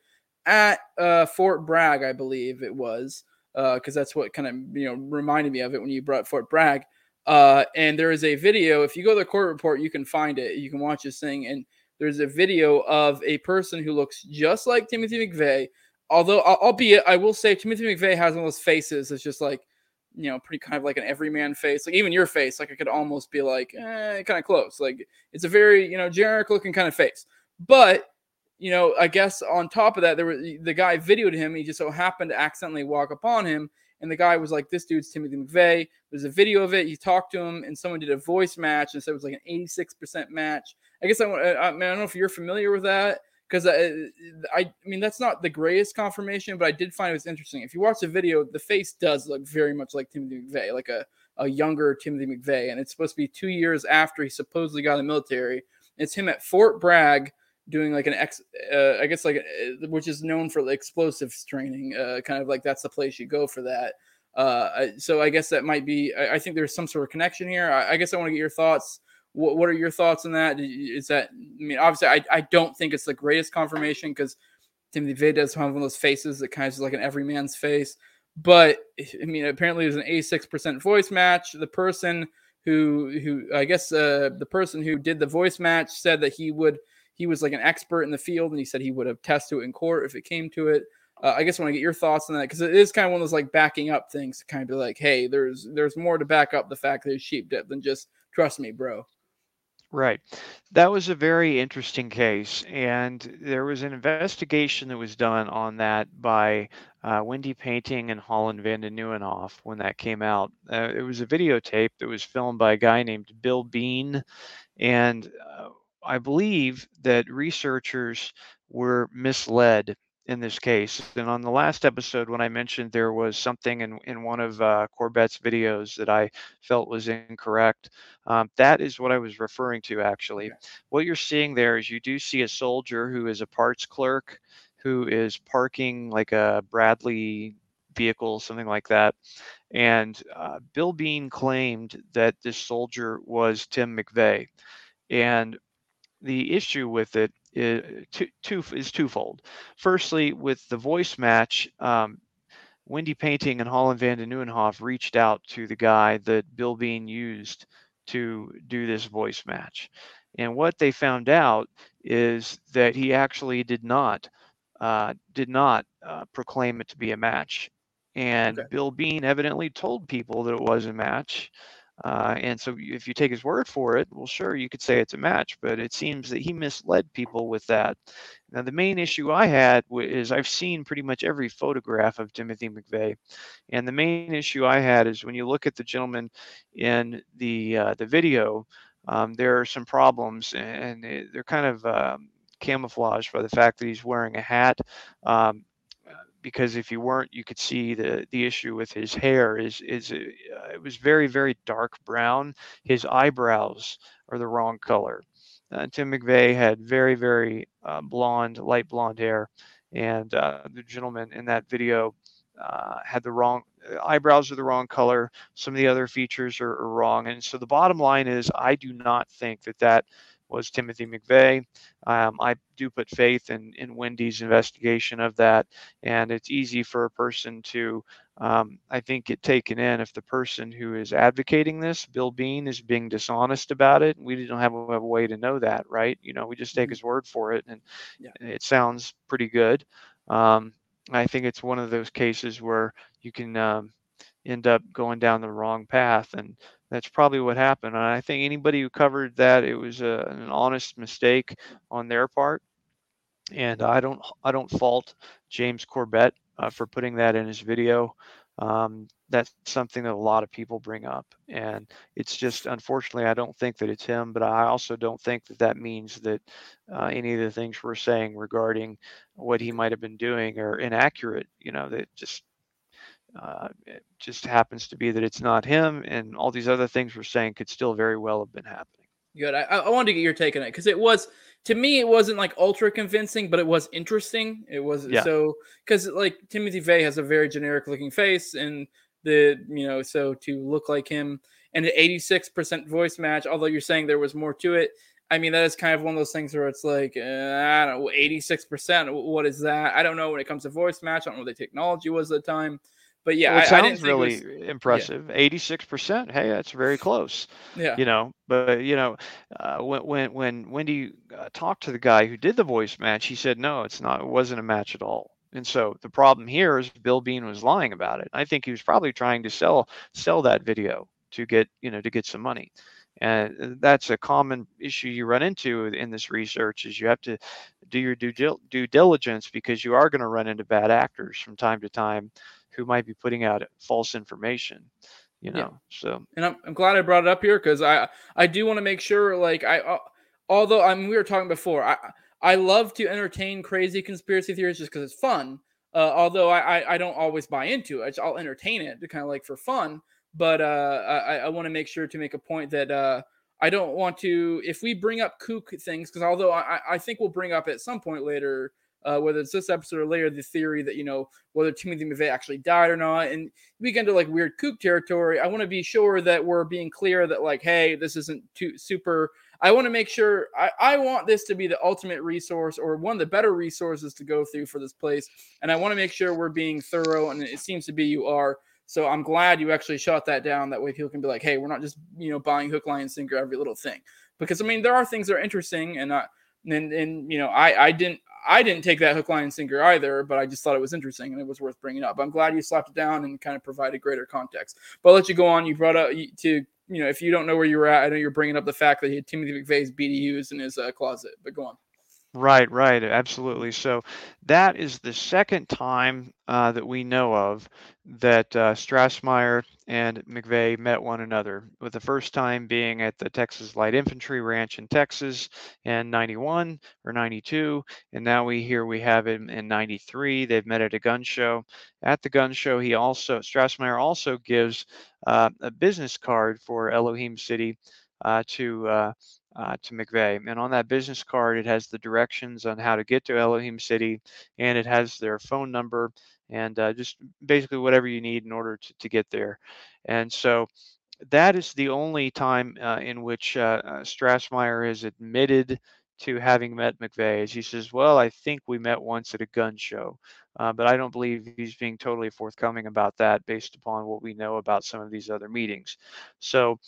at uh, Fort Bragg, I believe it was, because uh, that's what kind of you know reminded me of it when you brought Fort Bragg. Uh, and there is a video. If you go to the Corbett Report, you can find it. You can watch this thing, and there's a video of a person who looks just like Timothy McVeigh. Although, albeit, I will say Timothy McVeigh has one of those faces. It's just like, you know, pretty kind of like an everyman face. Like even your face, like it could almost be like eh, kind of close. Like it's a very you know generic looking kind of face. But you know, I guess on top of that, there was the guy videoed him. He just so happened to accidentally walk upon him, and the guy was like, "This dude's Timothy McVeigh." There's a video of it. He talked to him, and someone did a voice match, and said it was like an 86% match. I guess I, I, I, mean, I don't know if you're familiar with that because I, I, mean that's not the greatest confirmation, but I did find it was interesting. If you watch the video, the face does look very much like Timothy McVeigh, like a a younger Timothy McVeigh, and it's supposed to be two years after he supposedly got in the military. It's him at Fort Bragg doing like an ex, uh, I guess like uh, which is known for explosives training. Uh, kind of like that's the place you go for that. Uh, so I guess that might be. I, I think there's some sort of connection here. I, I guess I want to get your thoughts. What, what are your thoughts on that? Is that I mean, obviously, I, I don't think it's the greatest confirmation because Timothy does have one of those faces that kind of is like an everyman's face. But I mean, apparently, was an 86% voice match. The person who who I guess uh, the person who did the voice match said that he would he was like an expert in the field and he said he would have tested it in court if it came to it. Uh, I guess I want to get your thoughts on that because it is kind of one of those like backing up things to kind of be like, hey, there's there's more to back up the fact that it's sheep dip than just trust me, bro. Right. That was a very interesting case. And there was an investigation that was done on that by uh, Wendy Painting and Holland van den Nieuwenhof when that came out. Uh, it was a videotape that was filmed by a guy named Bill Bean. And uh, I believe that researchers were misled in this case. And on the last episode, when I mentioned there was something in, in one of uh, Corbett's videos that I felt was incorrect, um, that is what I was referring to actually. What you're seeing there is you do see a soldier who is a parts clerk who is parking like a Bradley vehicle, something like that. And uh, Bill Bean claimed that this soldier was Tim McVeigh. And the issue with it is, two, two, is twofold. Firstly, with the voice match, um, Wendy Painting and Holland van den Nieuwenhof reached out to the guy that Bill Bean used to do this voice match. And what they found out is that he actually did not uh, did not uh, proclaim it to be a match. And okay. Bill Bean evidently told people that it was a match. Uh, and so if you take his word for it, well, sure, you could say it's a match, but it seems that he misled people with that. Now, the main issue I had is I've seen pretty much every photograph of Timothy McVeigh. And the main issue I had is when you look at the gentleman in the, uh, the video, um, there are some problems and they're kind of um, camouflaged by the fact that he's wearing a hat. Um, because if you weren't, you could see the the issue with his hair is is uh, it was very very dark brown. His eyebrows are the wrong color. Uh, Tim McVeigh had very very uh, blonde, light blonde hair, and uh, the gentleman in that video uh, had the wrong uh, eyebrows are the wrong color. Some of the other features are, are wrong, and so the bottom line is, I do not think that that was Timothy McVeigh. Um, I do put faith in, in Wendy's investigation of that, and it's easy for a person to, um, I think, get taken in if the person who is advocating this, Bill Bean, is being dishonest about it. We don't have a, have a way to know that, right? You know, we just take mm-hmm. his word for it, and yeah. it sounds pretty good. Um, I think it's one of those cases where you can um, end up going down the wrong path, and that's probably what happened. And I think anybody who covered that, it was a, an honest mistake on their part. And I don't, I don't fault James Corbett uh, for putting that in his video. Um, that's something that a lot of people bring up, and it's just unfortunately I don't think that it's him, but I also don't think that that means that uh, any of the things we're saying regarding what he might have been doing are inaccurate. You know, that just uh, it just happens to be that it's not him, and all these other things we're saying could still very well have been happening. Good. I, I wanted to get your take on it because it was to me it wasn't like ultra convincing, but it was interesting. It was yeah. so because like Timothy Vey has a very generic looking face, and the you know so to look like him and an 86% voice match, although you're saying there was more to it. I mean, that is kind of one of those things where it's like, uh, I don't know, 86%. What is that? I don't know when it comes to voice match. I don't know what the technology was at the time. But yeah, well, it I, sounds I really was, impressive. Eighty-six percent. Hey, that's very close. Yeah. You know, but you know, uh, when when when Wendy uh, talked to the guy who did the voice match, he said no, it's not. It wasn't a match at all. And so the problem here is Bill Bean was lying about it. I think he was probably trying to sell sell that video to get you know to get some money. And that's a common issue you run into in this research is you have to do your due, due diligence because you are going to run into bad actors from time to time who might be putting out false information you know yeah. so and I'm, I'm glad i brought it up here because i i do want to make sure like i uh, although i mean we were talking before i i love to entertain crazy conspiracy theories just because it's fun uh, although I, I, I don't always buy into it i'll entertain it to kind of like for fun but uh i i want to make sure to make a point that uh I don't want to if we bring up kook things because although I, I think we'll bring up at some point later uh, whether it's this episode or later, the theory that, you know, whether Timothy McVeigh actually died or not. And we get into like weird kook territory. I want to be sure that we're being clear that, like, hey, this isn't too super. I want to make sure I, I want this to be the ultimate resource or one of the better resources to go through for this place. And I want to make sure we're being thorough. And it seems to be you are. So I'm glad you actually shot that down. That way people can be like, hey, we're not just, you know, buying hook, line, and sinker every little thing. Because I mean, there are things that are interesting and not and and you know, I I didn't I didn't take that hook, line, and sinker either, but I just thought it was interesting and it was worth bringing up. I'm glad you slapped it down and kind of provided greater context. But I'll let you go on. You brought up to, you know, if you don't know where you were at, I know you're bringing up the fact that he had Timothy McVeigh's BDUs in his uh, closet, but go on. Right, right, absolutely. So that is the second time uh, that we know of that uh, Strassmeir and McVeigh met one another, with the first time being at the Texas Light Infantry Ranch in Texas in 91 or 92. And now we hear we have him in 93. They've met at a gun show. At the gun show, he also, Strassmeir also gives uh, a business card for Elohim City uh, to uh, to McVeigh. And on that business card, it has the directions on how to get to Elohim City, and it has their phone number and uh, just basically whatever you need in order to, to get there. And so that is the only time uh, in which uh, uh, Strassmeir has admitted to having met McVeigh. As he says, "Well, I think we met once at a gun show," but I don't believe he's being totally forthcoming about that based upon what we know about some of these other meetings. So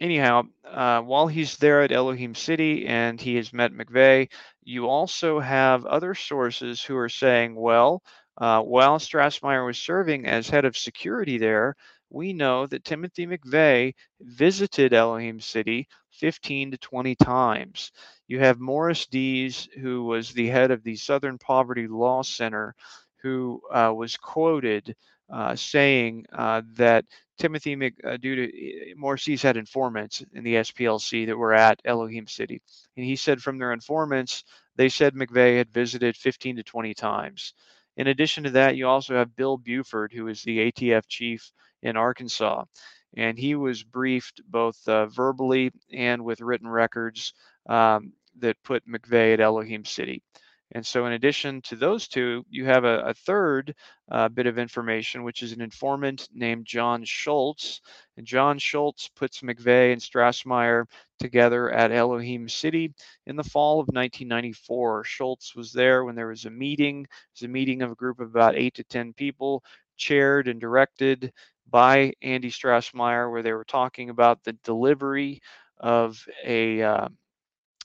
anyhow, uh, while he's there at Elohim City and he has met McVeigh, you also have other sources who are saying, well, uh, while Strassmeir was serving as head of security there, we know that Timothy McVeigh visited Elohim City 15 to 20 times. You have Morris Dees, who was the head of the Southern Poverty Law Center, who uh, was quoted saying uh, that Timothy Mc, uh, due to Morris had informants in the SPLC that were at Elohim City, and he said from their informants they said McVeigh had visited 15 to 20 times. In addition to that, you also have Bill Buford, who is the ATF chief in Arkansas. And he was briefed both uh, verbally and with written records um, that put McVeigh at Elohim City. And so, in addition to those two, you have a, a third uh, bit of information, which is an informant named John Schultz. And John Schultz puts McVeigh and Strassmeir together at Elohim City in the fall of 1994. Schultz was there when there was a meeting. It was a meeting of a group of about eight to 10 people, chaired and directed by Andy Strassmeyer, where they were talking about the delivery of a, uh,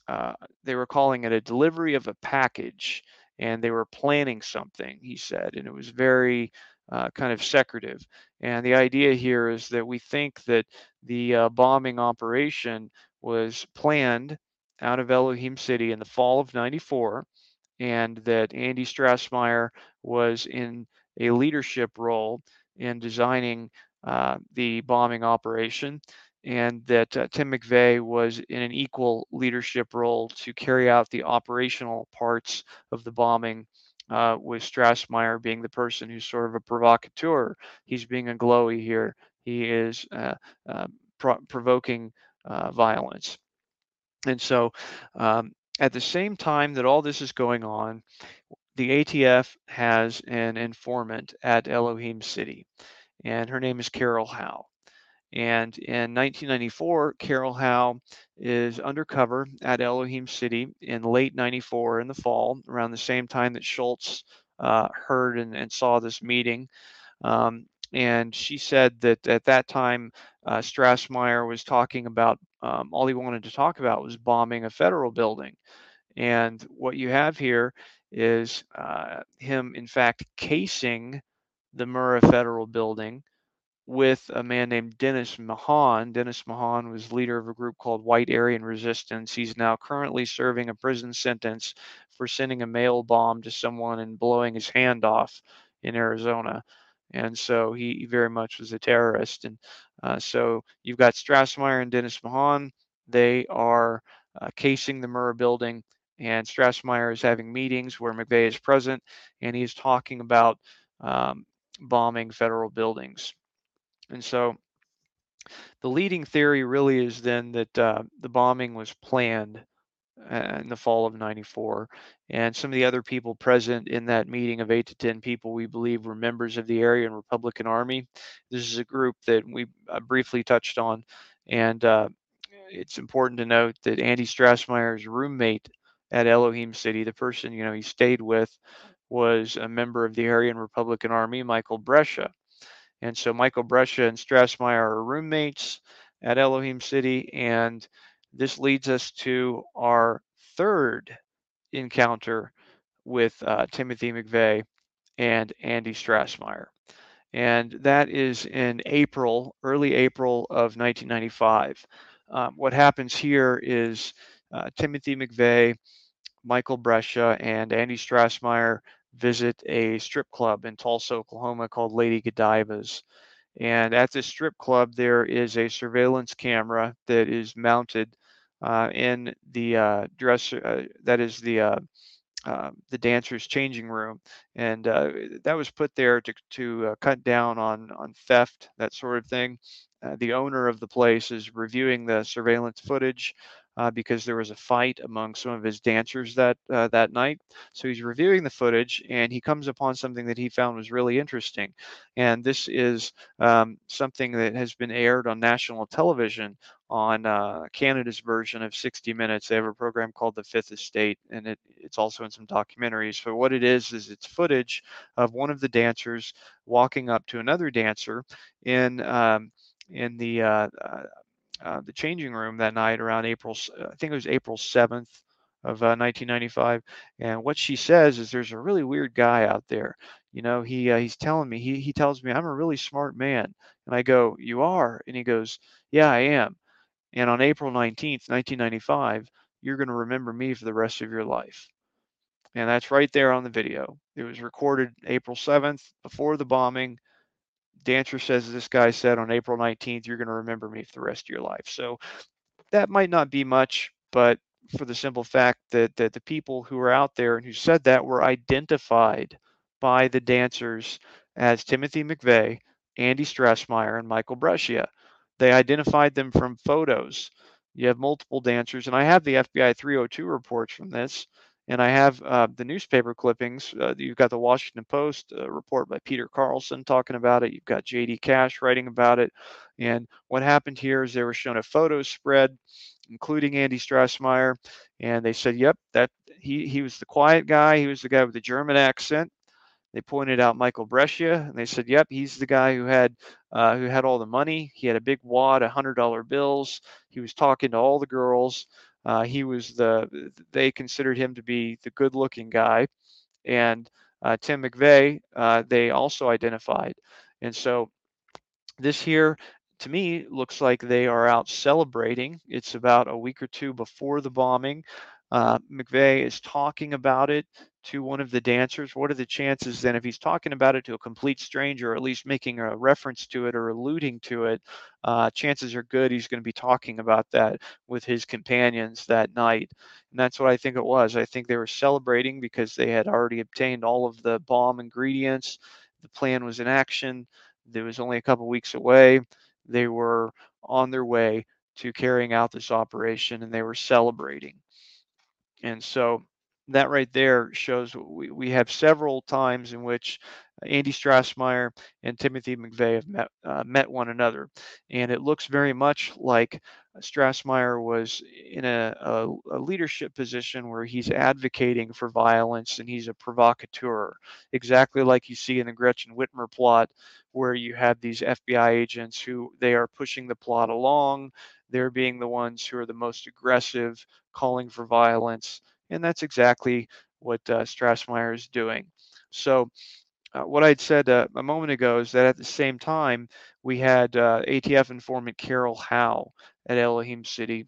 uh, they were calling it a delivery of a package, and they were planning something, he said, and it was very uh, kind of secretive. And the idea here is that we think that the uh, bombing operation was planned out of Elohim City in the fall of 94, and that Andy Strassmeir was in a leadership role in designing uh, the bombing operation, and that uh, Tim McVeigh was in an equal leadership role to carry out the operational parts of the bombing. Uh, with Strassmeir being the person who's sort of a provocateur. He's being a glowy here. He is uh, uh, pro- provoking uh, violence. And so, um, at the same time that all this is going on, the ATF has an informant at Elohim City, and her name is Carol Howe. And in 1994, Carol Howe is undercover at Elohim City in late 94 in the fall, around the same time that Schultz uh, heard and, and, saw this meeting. Um, and she said that at that time, uh, Strassmeir was talking about um, all he wanted to talk about was bombing a federal building. And what you have here is uh, him, in fact, casing the Murrah Federal Building with a man named Dennis Mahon. Dennis Mahon was leader of a group called White Aryan Resistance. He's now currently serving a prison sentence for sending a mail bomb to someone and blowing his hand off in Arizona. And so he very much was a terrorist. And uh, so you've got Strassmeir and Dennis Mahon. They are uh, casing the Murrah building and Strassmeir is having meetings where McVeigh is present, and he's talking about um, bombing federal buildings. And so the leading theory really is then that uh, the bombing was planned uh, in the fall of 94. And some of the other people present in that meeting of eight to 10 people, we believe were members of the Aryan Republican Army. This is a group that we uh, briefly touched on. And uh, it's important to note that Andy Strassmeir's roommate at Elohim City. The person you know he stayed with was a member of the Aryan Republican Army, Michael Brescia. And so Michael Brescia and Strassmeir are roommates at Elohim City. And this leads us to our third encounter with uh, Timothy McVeigh and Andy Strassmeir. And that is in April, early April of 1995. Um, what happens here is uh, Timothy McVeigh Michael Brescia and Andy Strassmeir visit a strip club in Tulsa, Oklahoma called Lady Godiva's. And at this strip club, there is a surveillance camera that is mounted uh, in the uh, dresser, uh, that is the uh, uh, the dancer's changing room, and uh, that was put there to to cut down on on theft, that sort of thing. the owner of the place is reviewing the surveillance footage uh, because there was a fight among some of his dancers that uh, that night. So he's reviewing the footage and he comes upon something that he found was really interesting. And this is um, something that has been aired on national television on uh, Canada's version of 60 Minutes. They have a program called The Fifth Estate, and it, it's also in some documentaries. So what it is is it's footage of one of the dancers walking up to another dancer in um, in the uh, uh, uh, the changing room that night around April, I think it was April 7th of 1995. Uh, and what she says is, "There's a really weird guy out there. You know, he uh, he's telling me he he tells me I'm a really smart man." And I go, "You are?" And he goes, "Yeah, I am." And on April 19th, 1995, you're going to remember me for the rest of your life. And that's right there on the video. It was recorded April 7th before the bombing. Dancer says this guy said on April 19th, you're going to remember me for the rest of your life. So that might not be much, but for the simple fact that, that the people who were out there and who said that were identified by the dancers as Timothy McVeigh, Andy Strassmeir, and Michael Brescia. They identified them from photos. You have multiple dancers, and I have the FBI 302 reports from this and I have uh, the newspaper clippings. Uh, you've got the Washington Post uh, report by Peter Carlson talking about it. You've got J.D. Cash writing about it. And what happened here is they were shown a photo spread, including Andy Strassmeir, and they said, "Yep, that he he was the quiet guy. He was the guy with the German accent." They pointed out Michael Brescia, and they said, "Yep, he's the guy who had uh, who had all the money. He had a big wad hundred dollar bills. He was talking to all the girls." Uh, he was the they considered him to be the good-looking guy, and uh, Tim McVeigh uh, they also identified, and so this here to me looks like they are out celebrating. It's about a week or two before the bombing. Uh, McVeigh is talking about it to one of the dancers. What are the chances then, if he's talking about it to a complete stranger, or at least making a reference to it or alluding to it, uh, chances are good he's going to be talking about that with his companions that night. And that's what I think it was. I think they were celebrating because they had already obtained all of the bomb ingredients. The plan was in action. It was only a couple weeks away. They were on their way to carrying out this operation and they were celebrating. And so that right there shows we, we have several times in which Andy Strassmeir and Timothy McVeigh have met, uh, met one another. And it looks very much like Strassmeir was in a, a, a, leadership position where he's advocating for violence and he's a provocateur, exactly like you see in the Gretchen Whitmer plot, where you have these FBI agents who they are pushing the plot along. They're being the ones who are the most aggressive, calling for violence. And that's exactly what uh, Strassmeir is doing. So, uh, what I'd said uh, a moment ago is that at the same time, we had uh, ATF informant Carol Howe at Elohim City.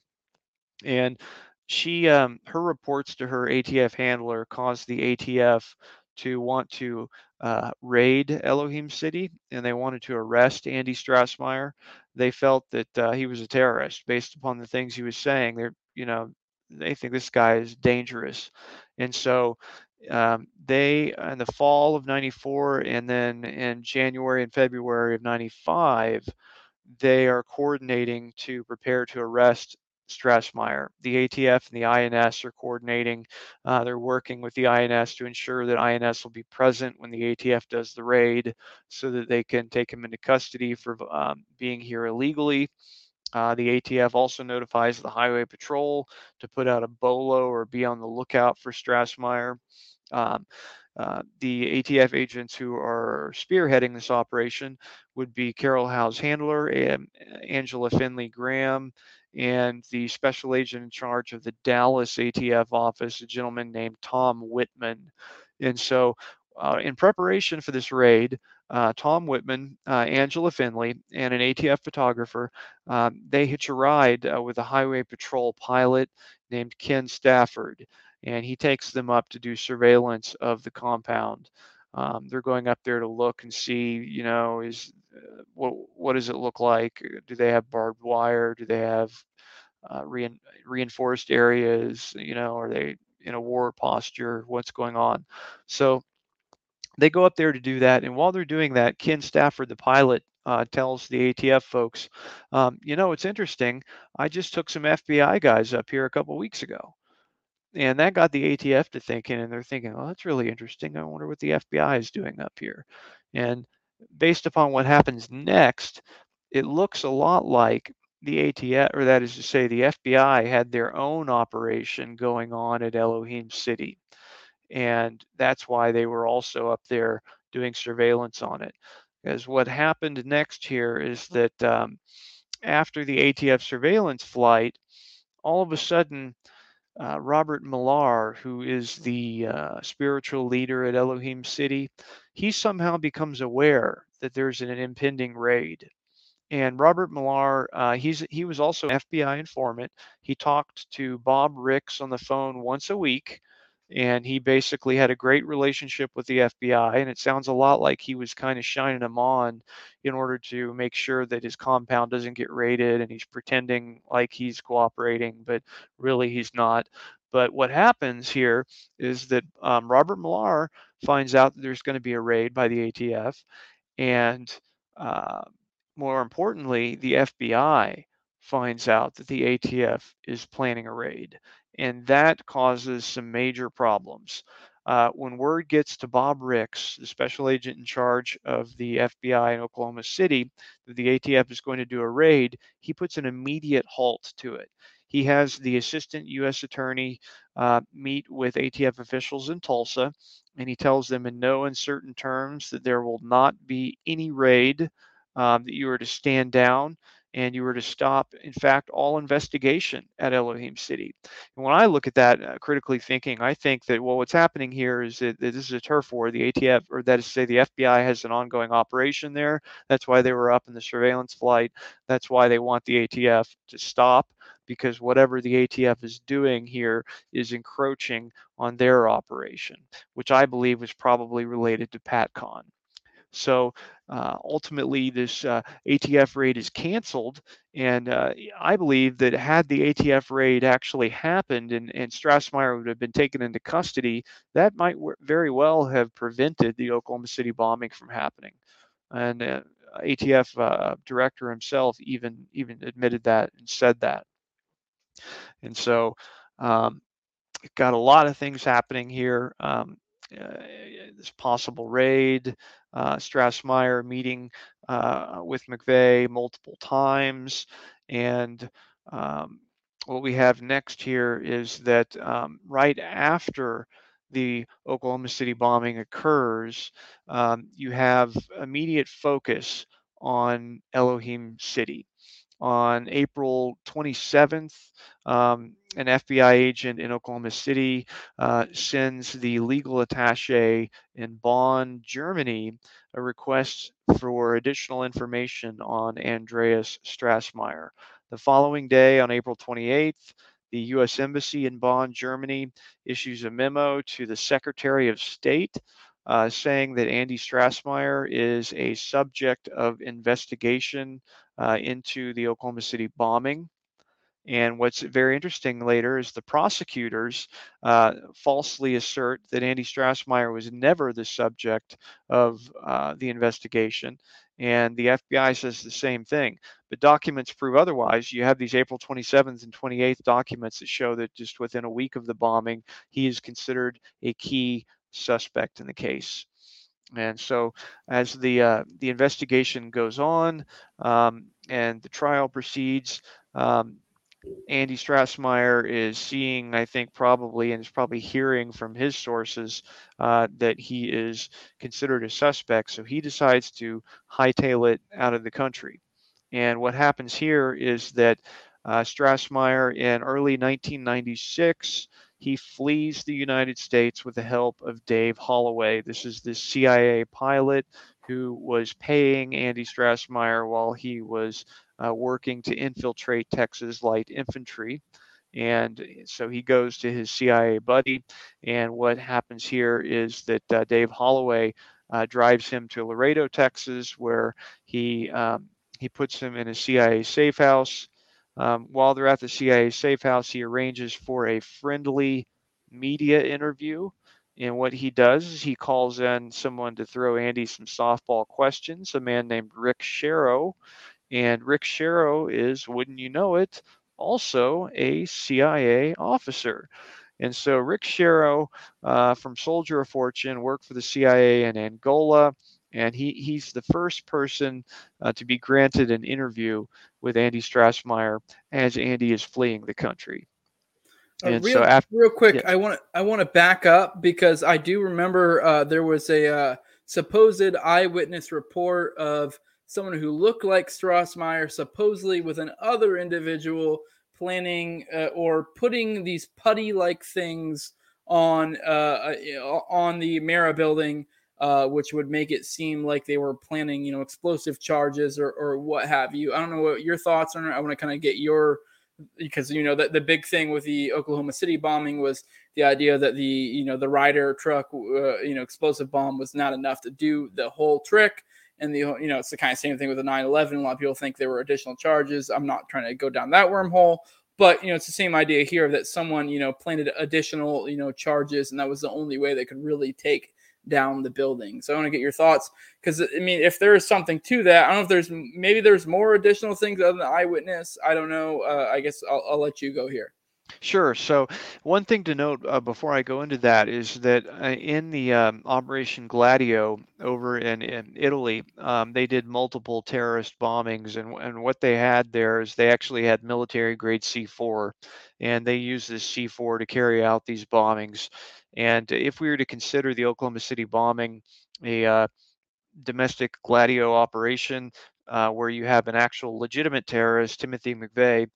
And she, um, her reports to her ATF handler caused the ATF to want to uh, raid Elohim City and they wanted to arrest Andy Strassmeir. They felt that uh, he was a terrorist based upon the things he was saying. They're, you know, they think this guy is dangerous. And so um, they, in the fall of 94 and then in January and February of 95, they are coordinating to prepare to arrest Strassmeir. The ATF and the INS are coordinating. Uh, they're working with the INS to ensure that INS will be present when the ATF does the raid so that they can take him into custody for um, being here illegally. Uh, the ATF also notifies the Highway Patrol to put out a BOLO or be on the lookout for Strassmeir. Um, uh, the ATF agents who are spearheading this operation would be Carol Howe's handler, and Angela Finley Graham, and the special agent in charge of the Dallas ATF office, a gentleman named Tom Whitman. And so, uh, in preparation for this raid, uh, Tom Whitman, uh, Angela Finley, and an ATF photographer, um, they hitch a ride uh, with a highway patrol pilot named Ken Stafford and he takes them up to do surveillance of the compound. Um, they're going up there to look and see, you know, is uh, what what does it look like? Do they have barbed wire? Do they have uh, rein, reinforced areas? You know, are they in a war posture? What's going on? So they go up there to do that, and while they're doing that, Ken Stafford, the pilot, uh, tells the ATF folks, um, you know, it's interesting. I just took some FBI guys up here a couple weeks ago. And that got the ATF to thinking, and they're thinking, that's really interesting. I wonder what the FBI is doing up here. And based upon what happens next, it looks a lot like the ATF, or that is to say, the FBI had their own operation going on at Elohim City. And that's why they were also up there doing surveillance on it. Because what happened next here is that um, after the ATF surveillance flight, all of a sudden, uh, Robert Millar, who is the uh, spiritual leader at Elohim City, he somehow becomes aware that there's an impending raid. And Robert Millar, uh, he's he was also an FBI informant. He talked to Bob Ricks on the phone once a week, and he basically had a great relationship with the FBI. And it sounds a lot like he was kind of shining them on in order to make sure that his compound doesn't get raided, and he's pretending like he's cooperating, but really he's not. But what happens here is that um, Robert Millar finds out that there's going to be a raid by the ATF, and uh, more importantly, the FBI finds out that the ATF is planning a raid, and that causes some major problems. Uh, when word gets to Bob Ricks, the special agent in charge of the FBI in Oklahoma City, that the ATF is going to do a raid, he puts an immediate halt to it. He has the assistant U.S. attorney uh, meet with ATF officials in Tulsa, and he tells them in no uncertain terms that there will not be any raid um, that you are to stand down and you were to stop, in fact, all investigation at Elohim City. And when I look at that, uh, critically thinking, I think that well, what's happening here is that, that, this is a turf war. The ATF, or that is to say, the FBI has an ongoing operation there. That's why they were up in the surveillance flight. That's why they want the ATF to stop because whatever the ATF is doing here is encroaching on their operation, which I believe was probably related to PatCon. So uh, ultimately, this uh, ATF raid is canceled. And uh, I believe that had the ATF raid actually happened and, and Strassmeir would have been taken into custody, that might very well have prevented the Oklahoma City bombing from happening. And uh, ATF uh, director himself even even admitted that and said that. And so, um, got a lot of things happening here. Um, uh, this possible raid, uh, Strassmeir meeting uh, with McVeigh multiple times. And um, what we have next here is that um, right after the Oklahoma City bombing occurs, um, you have immediate focus on Elohim City on April 27th, um, an FBI agent in Oklahoma City uh, sends the legal attache in Bonn, Germany, a request for additional information on Andreas Strassmeir. The following day, on April 28th, the U.S. Embassy in Bonn, Germany, issues a memo to the Secretary of State uh, saying that Andy Strassmeir is a subject of investigation uh, into the Oklahoma City bombing. And what's very interesting later is the prosecutors uh, falsely assert that Andy Strassmeir was never the subject of uh, the investigation. And the FBI says the same thing. But documents prove otherwise. You have these April 27th and 28th documents that show that just within a week of the bombing, he is considered a key suspect in the case. And so, as the uh, the investigation goes on um, and the trial proceeds, um, Andy Strassmeir is seeing, I think, probably, and is probably hearing from his sources uh, that he is considered a suspect. So he decides to hightail it out of the country. And what happens here is that uh, Strassmeir in early 1996 he flees the United States with the help of Dave Holloway. This is the CIA pilot who was paying Andy Strassmeir while he was uh, working to infiltrate Texas light infantry. And so he goes to his CIA buddy. And what happens here is that uh, Dave Holloway uh, drives him to Laredo, Texas, where he um, he puts him in a CIA safe house. Um, while they're at the CIA safe house, he arranges for a friendly media interview And what he does is he calls in someone to throw Andy some softball questions, a man named Rick Sherrow. And Rick Sherrow is, wouldn't you know it, also a CIA officer. And so Rick Sherrow uh, from Soldier of Fortune worked for the CIA in Angola, and he, he's the first person uh, to be granted an interview with Andy Strassmeir as Andy is fleeing the country. Uh, real, so after, real quick, yeah. I want to I want to back up because I do remember uh, there was a uh, supposed eyewitness report of someone who looked like Strassmeir, supposedly with another individual planning uh, or putting these putty-like things on uh, uh, on the Murrah building, which would make it seem like they were planning, you know, explosive charges or, or what have you. I don't know what your thoughts on are. I want to kind of get your because you know that the big thing with the Oklahoma City bombing was the idea that the you know the Ryder truck uh, you know explosive bomb was not enough to do the whole trick and the you know it's the kind of same thing with the 9/11 a lot of people think there were additional charges I'm not trying to go down that wormhole but you know it's the same idea here that someone you know planted additional you know charges and that was the only way they could really take down the building. So I want to get your thoughts because I mean, if there is something to that, I don't know if there's maybe there's more additional things other than eyewitness. I don't know. Uh, I guess I'll, I'll let you go here. Sure. So, one thing to note uh, before I go into that is that uh, in the um, Operation Gladio over in, in Italy, um, they did multiple terrorist bombings. And, and what they had there is they actually had military grade C4, and they used this C4 to carry out these bombings. And if we were to consider the Oklahoma City bombing a uh, domestic Gladio operation uh, where you have an actual legitimate terrorist, Timothy McVeigh,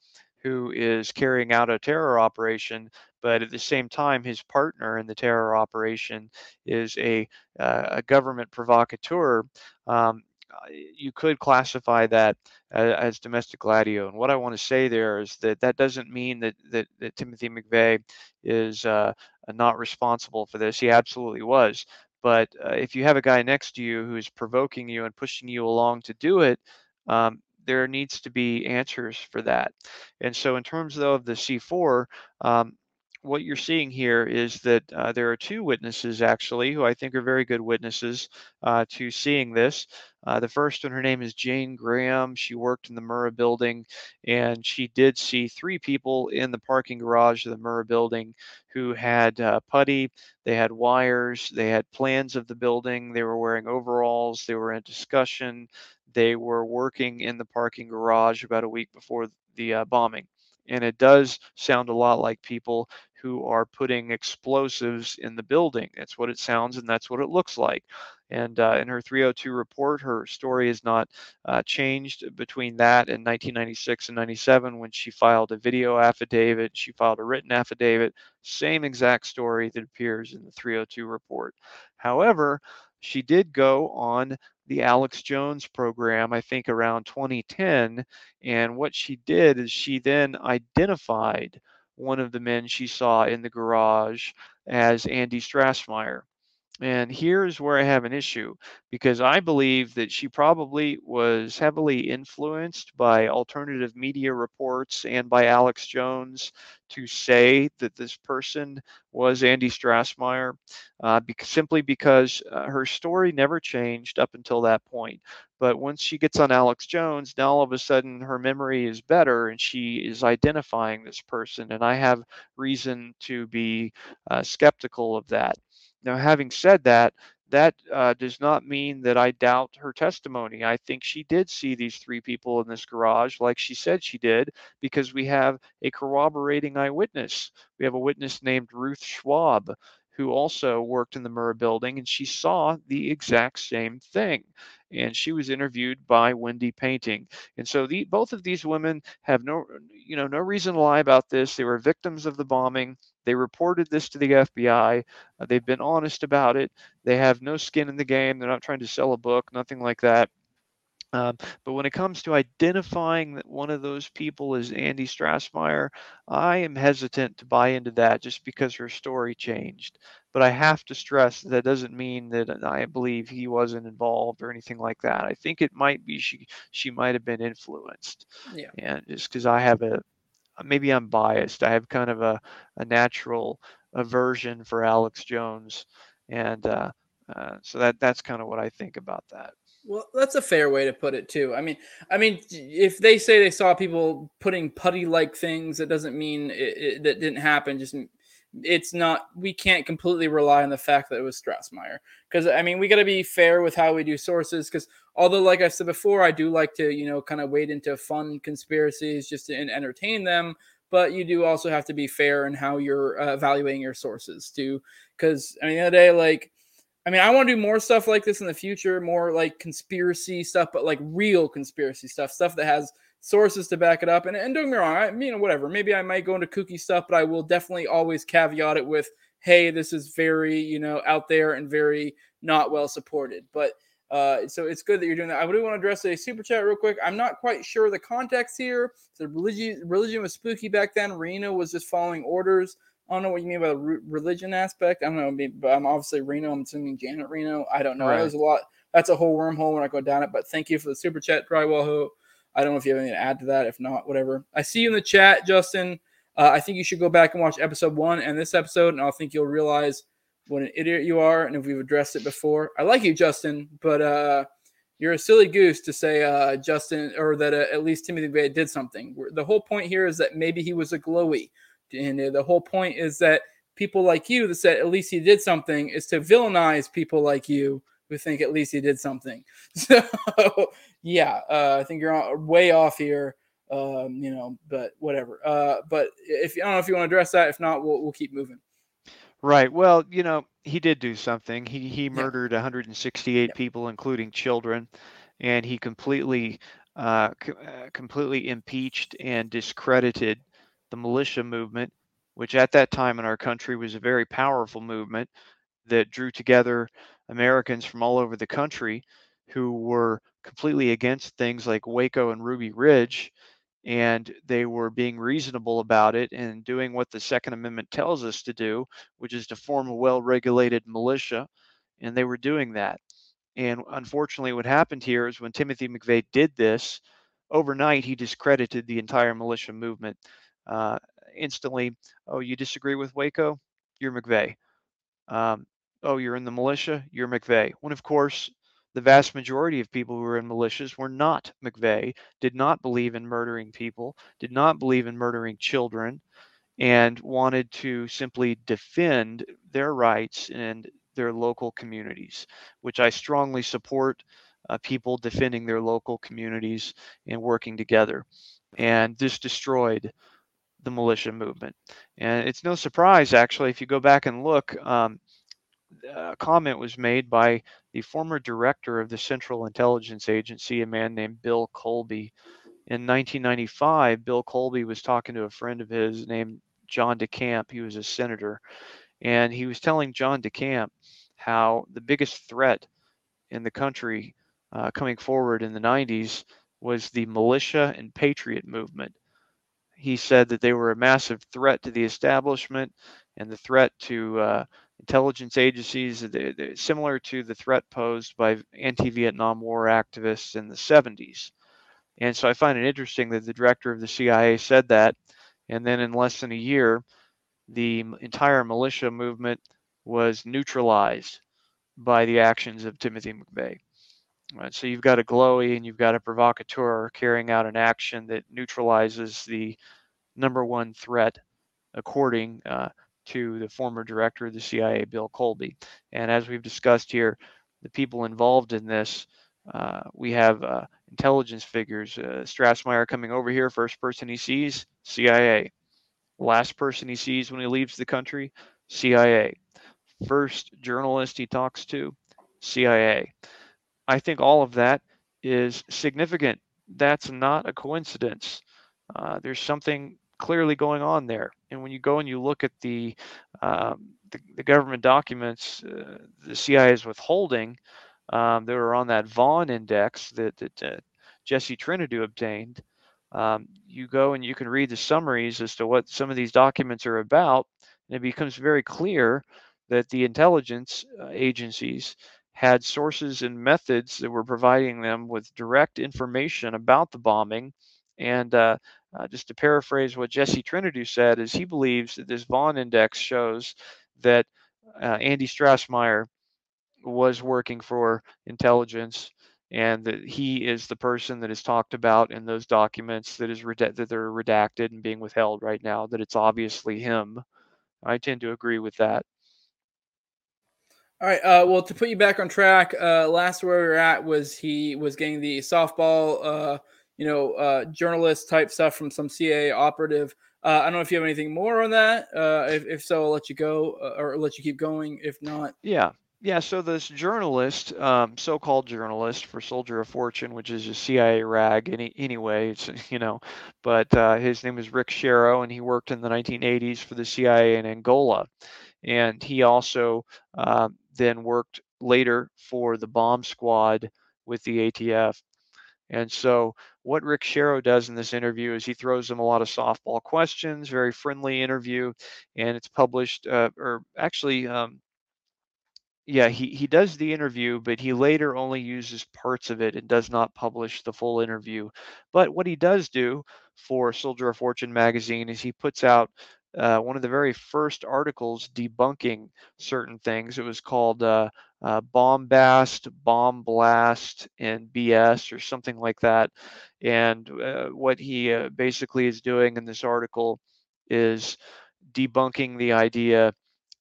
who is carrying out a terror operation, but at the same time, his partner in the terror operation is a, uh, a government provocateur. Um, you could classify that as, as, domestic gladio. And what I want to say there is that that doesn't mean that that, that Timothy McVeigh is uh, not responsible for this. He absolutely was. But uh, if you have a guy next to you who is provoking you and pushing you along to do it, um, there needs to be answers for that. And so, in terms though of the C4, um, what you're seeing here is that uh, there are two witnesses actually who I think are very good witnesses uh, to seeing this. Uh, the first one, her name is Jane Graham. She worked in the Murrah building and she did see three people in the parking garage of the Murrah building who had uh, putty, they had wires, they had plans of the building, they were wearing overalls, they were in discussion, they were working in the parking garage about a week before the uh, bombing and it does sound a lot like people who are putting explosives in the building. That's what it sounds and that's what it looks like. And uh, in her 302 report, her story has not uh, changed between that and 1996 and 97 when she filed a video affidavit, she filed a written affidavit, same exact story that appears in the 302 report. However, she did go on the Alex Jones program, I think around 2010. And what she did is she then identified one of the men she saw in the garage as Andy Strassmeir. And here's where I have an issue because I believe that she probably was heavily influenced by alternative media reports and by Alex Jones to say that this person was Andy Strassmeir, uh, simply because uh, her story never changed up until that point. But once she gets on Alex Jones, now all of a sudden her memory is better and she is identifying this person. And I have reason to be uh, skeptical of that. Now, having said that, that uh, does not mean that I doubt her testimony. I think she did see these three people in this garage, like she said she did, because we have a corroborating eyewitness. We have a witness named Ruth Schwab, who also worked in the Murrah building, and she saw the exact same thing. And she was interviewed by Wendy Painting. And so the, both of these women have no, you know, no reason to lie about this. They were victims of the bombing. They reported this to the FBI. Uh, they've been honest about it. They have no skin in the game. They're not trying to sell a book, nothing like that. Um, but when it comes to identifying that one of those people is Andy Strassmeir, I am hesitant to buy into that just because her story changed. But I have to stress that, doesn't mean that I believe he wasn't involved or anything like that. I think it might be she she might have been influenced. Yeah. And just because I have a maybe I'm biased. I have kind of a, a natural aversion for Alex Jones, and uh, uh, so that that's kind of what I think about that. Well, that's a fair way to put it too. I mean, I mean, if they say they saw people putting putty-like things, it doesn't mean it, it, that didn't happen. Just it's not. We can't completely rely on the fact that it was Strassmeir because I mean, we got to be fair with how we do sources. Because although, like I said before, I do like to you know kind of wade into fun conspiracies just to entertain them but you do also have to be fair in how you're uh, evaluating your sources too. Because I mean, the other day, like, I mean, I want to do more stuff like this in the future, more like conspiracy stuff, but like real conspiracy stuff, stuff that has sources to back it up. And, and don't get me wrong, I mean, whatever. Maybe I might go into kooky stuff, but I will definitely always caveat it with, hey, this is very, you know, out there and very not well supported. But uh, so it's good that you're doing that. I do want to address a super chat real quick. I'm not quite sure the context here. The religion religion was spooky back then. Reno was just following orders. I don't know what you mean by the religion aspect. I don't know, but I'm obviously Reno. I'm assuming Janet Reno. I don't know. Right. There's a lot. That's a whole wormhole when I go down it. But thank you for the super chat, Drywall. I don't know if you have anything to add to that. If not, whatever. I see you in the chat, Justin. Uh, I think you should go back and watch episode one and this episode, and I think you'll realize what an idiot you are, and if we've addressed it before. I like you, Justin, but uh, you're a silly goose to say uh, Justin or that uh, at least Timothy McVeigh did something. The whole point here is that maybe he was a glowy, and uh, the whole point is that people like you that said at least he did something is to villainize people like you who think at least he did something. So yeah, uh, I think you're way off here. Um, you know, but whatever. Uh, but if I don't know if you want to address that, if not, we'll we'll keep moving. Right. Well, you know, he did do something. He he murdered 168 people, including children, and he completely uh, c- uh, completely impeached and discredited the militia movement, which at that time in our country was a very powerful movement that drew together Americans from all over the country who were completely against things like Waco and Ruby Ridge and they were being reasonable about it and doing what the Second Amendment tells us to do, which is to form a well regulated militia. And they were doing that. And unfortunately, what happened here is when Timothy McVeigh did this, overnight he discredited the entire militia movement. Uh, instantly, oh, you disagree with Waco? You're McVeigh. Um, oh, you're in the militia? You're McVeigh. When, of course, the vast majority of people who were in militias were not McVeigh, did not believe in murdering people, did not believe in murdering children, and wanted to simply defend their rights and their local communities, which I strongly support uh, people defending their local communities and working together. And this destroyed the militia movement. And it's no surprise, actually, if you go back and look, um, a comment was made by the former director of the Central Intelligence Agency, a man named Bill Colby. In 1995, Bill Colby was talking to a friend of his named John DeCamp. He was a senator. And he was telling John DeCamp how the biggest threat in the country uh, coming forward in the 90s was the militia and patriot movement. He said that they were a massive threat to the establishment and the threat to uh, intelligence agencies, they're, they're similar to the threat posed by anti Vietnam War activists in the 70s. And so I find it interesting that the director of the CIA said that. And then in less than a year, the entire militia movement was neutralized by the actions of Timothy McVeigh. Right, so you've got a glowy and you've got a provocateur carrying out an action that neutralizes the number one threat, according uh, to the former director of the CIA, Bill Colby. And as we've discussed here, the people involved in this, uh, we have uh, intelligence figures. Uh, Strassmeir coming over here, first person he sees, CIA. Last person he sees when he leaves the country, CIA. First journalist he talks to, CIA. I think all of that is significant. That's not a coincidence. Uh, there's something clearly going on there. And when you go and you look at the um, the, the, government documents uh, the CIA is withholding um, that are on that Vaughn index that, that uh, Jesse Trentadue obtained, um, you go and you can read the summaries as to what some of these documents are about, and it becomes very clear that the intelligence uh, agencies had sources and methods that were providing them with direct information about the bombing and uh, uh, just to paraphrase what Jesse Trentadue said, is he believes that this Vaughn index shows that uh, Andy Strassmeir was working for intelligence and that he is the person that is talked about in those documents that is that they're redacted and being withheld right now that it's obviously him i tend to agree with that all right. Uh, well, to put you back on track, uh, last where we were at was he was getting the softball, uh, you know, uh, journalist type stuff from some CIA operative. Uh, I don't know if you have anything more on that. Uh, if, if so, I'll let you go uh, or let you keep going. If not, yeah. Yeah, so this journalist, um, so-called journalist for Soldier of Fortune, which is a CIA rag any, anyway, it's, you know, but uh, his name is Rick Sherrow, and he worked in the 1980s for the CIA in Angola. And he also uh, then worked later for the bomb squad with the ATF. And so, what Rick Sherrow does in this interview is he throws them a lot of softball questions, very friendly interview, and it's published, uh, or actually, um, yeah, he, he does the interview, but he later only uses parts of it and does not publish the full interview. But what he does do for Soldier of Fortune magazine is he puts out uh, one of the very first articles debunking certain things. It was called uh, uh, Bombast, Bomb Blast, and BS, or something like that. And uh, what he uh, basically is doing in this article is debunking the idea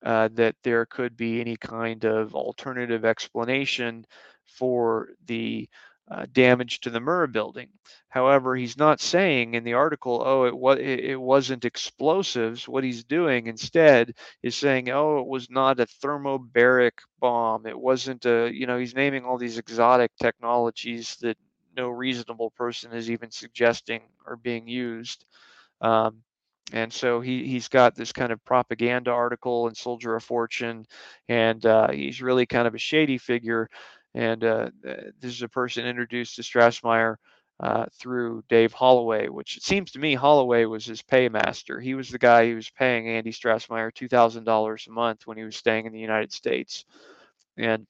uh, that there could be any kind of alternative explanation for the uh, damage to the Murrah building. However, he's not saying in the article, "Oh, it was it wasn't explosives." What he's doing instead is saying, "Oh, it was not a thermobaric bomb. It wasn't a." You know, he's naming all these exotic technologies that no reasonable person is even suggesting are being used. Um, and so he he's got this kind of propaganda article in Soldier of Fortune, and uh, he's really kind of a shady figure and uh, this is a person introduced to Strassmeir uh, through Dave Holloway, which it seems to me Holloway was his paymaster. He was the guy who was paying Andy Strassmeir $2,000 a month when he was staying in the United States. And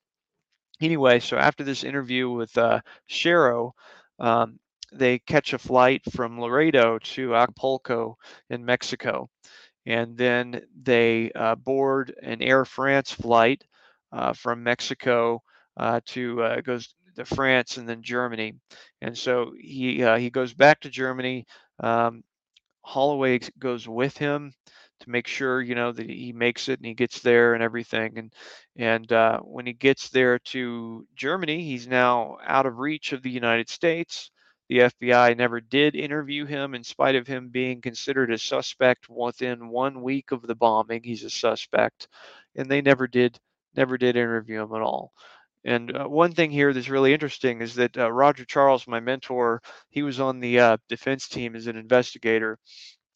anyway, so after this interview with uh, Sherrow, um, they catch a flight from Laredo to Acapulco in Mexico. And then they uh, board an Air France flight uh, from Mexico uh, to uh, goes to France and then Germany, and so he uh, he goes back to Germany. Um, Holloway goes with him to make sure you know that he makes it and he gets there and everything. And and uh, when he gets there to Germany, he's now out of reach of the United States. The FBI never did interview him, in spite of him being considered a suspect within one week of the bombing. He's a suspect, and they never did never did interview him at all. And uh, one thing here that's really interesting is that uh, Roger Charles, my mentor, he was on the uh, defense team as an investigator,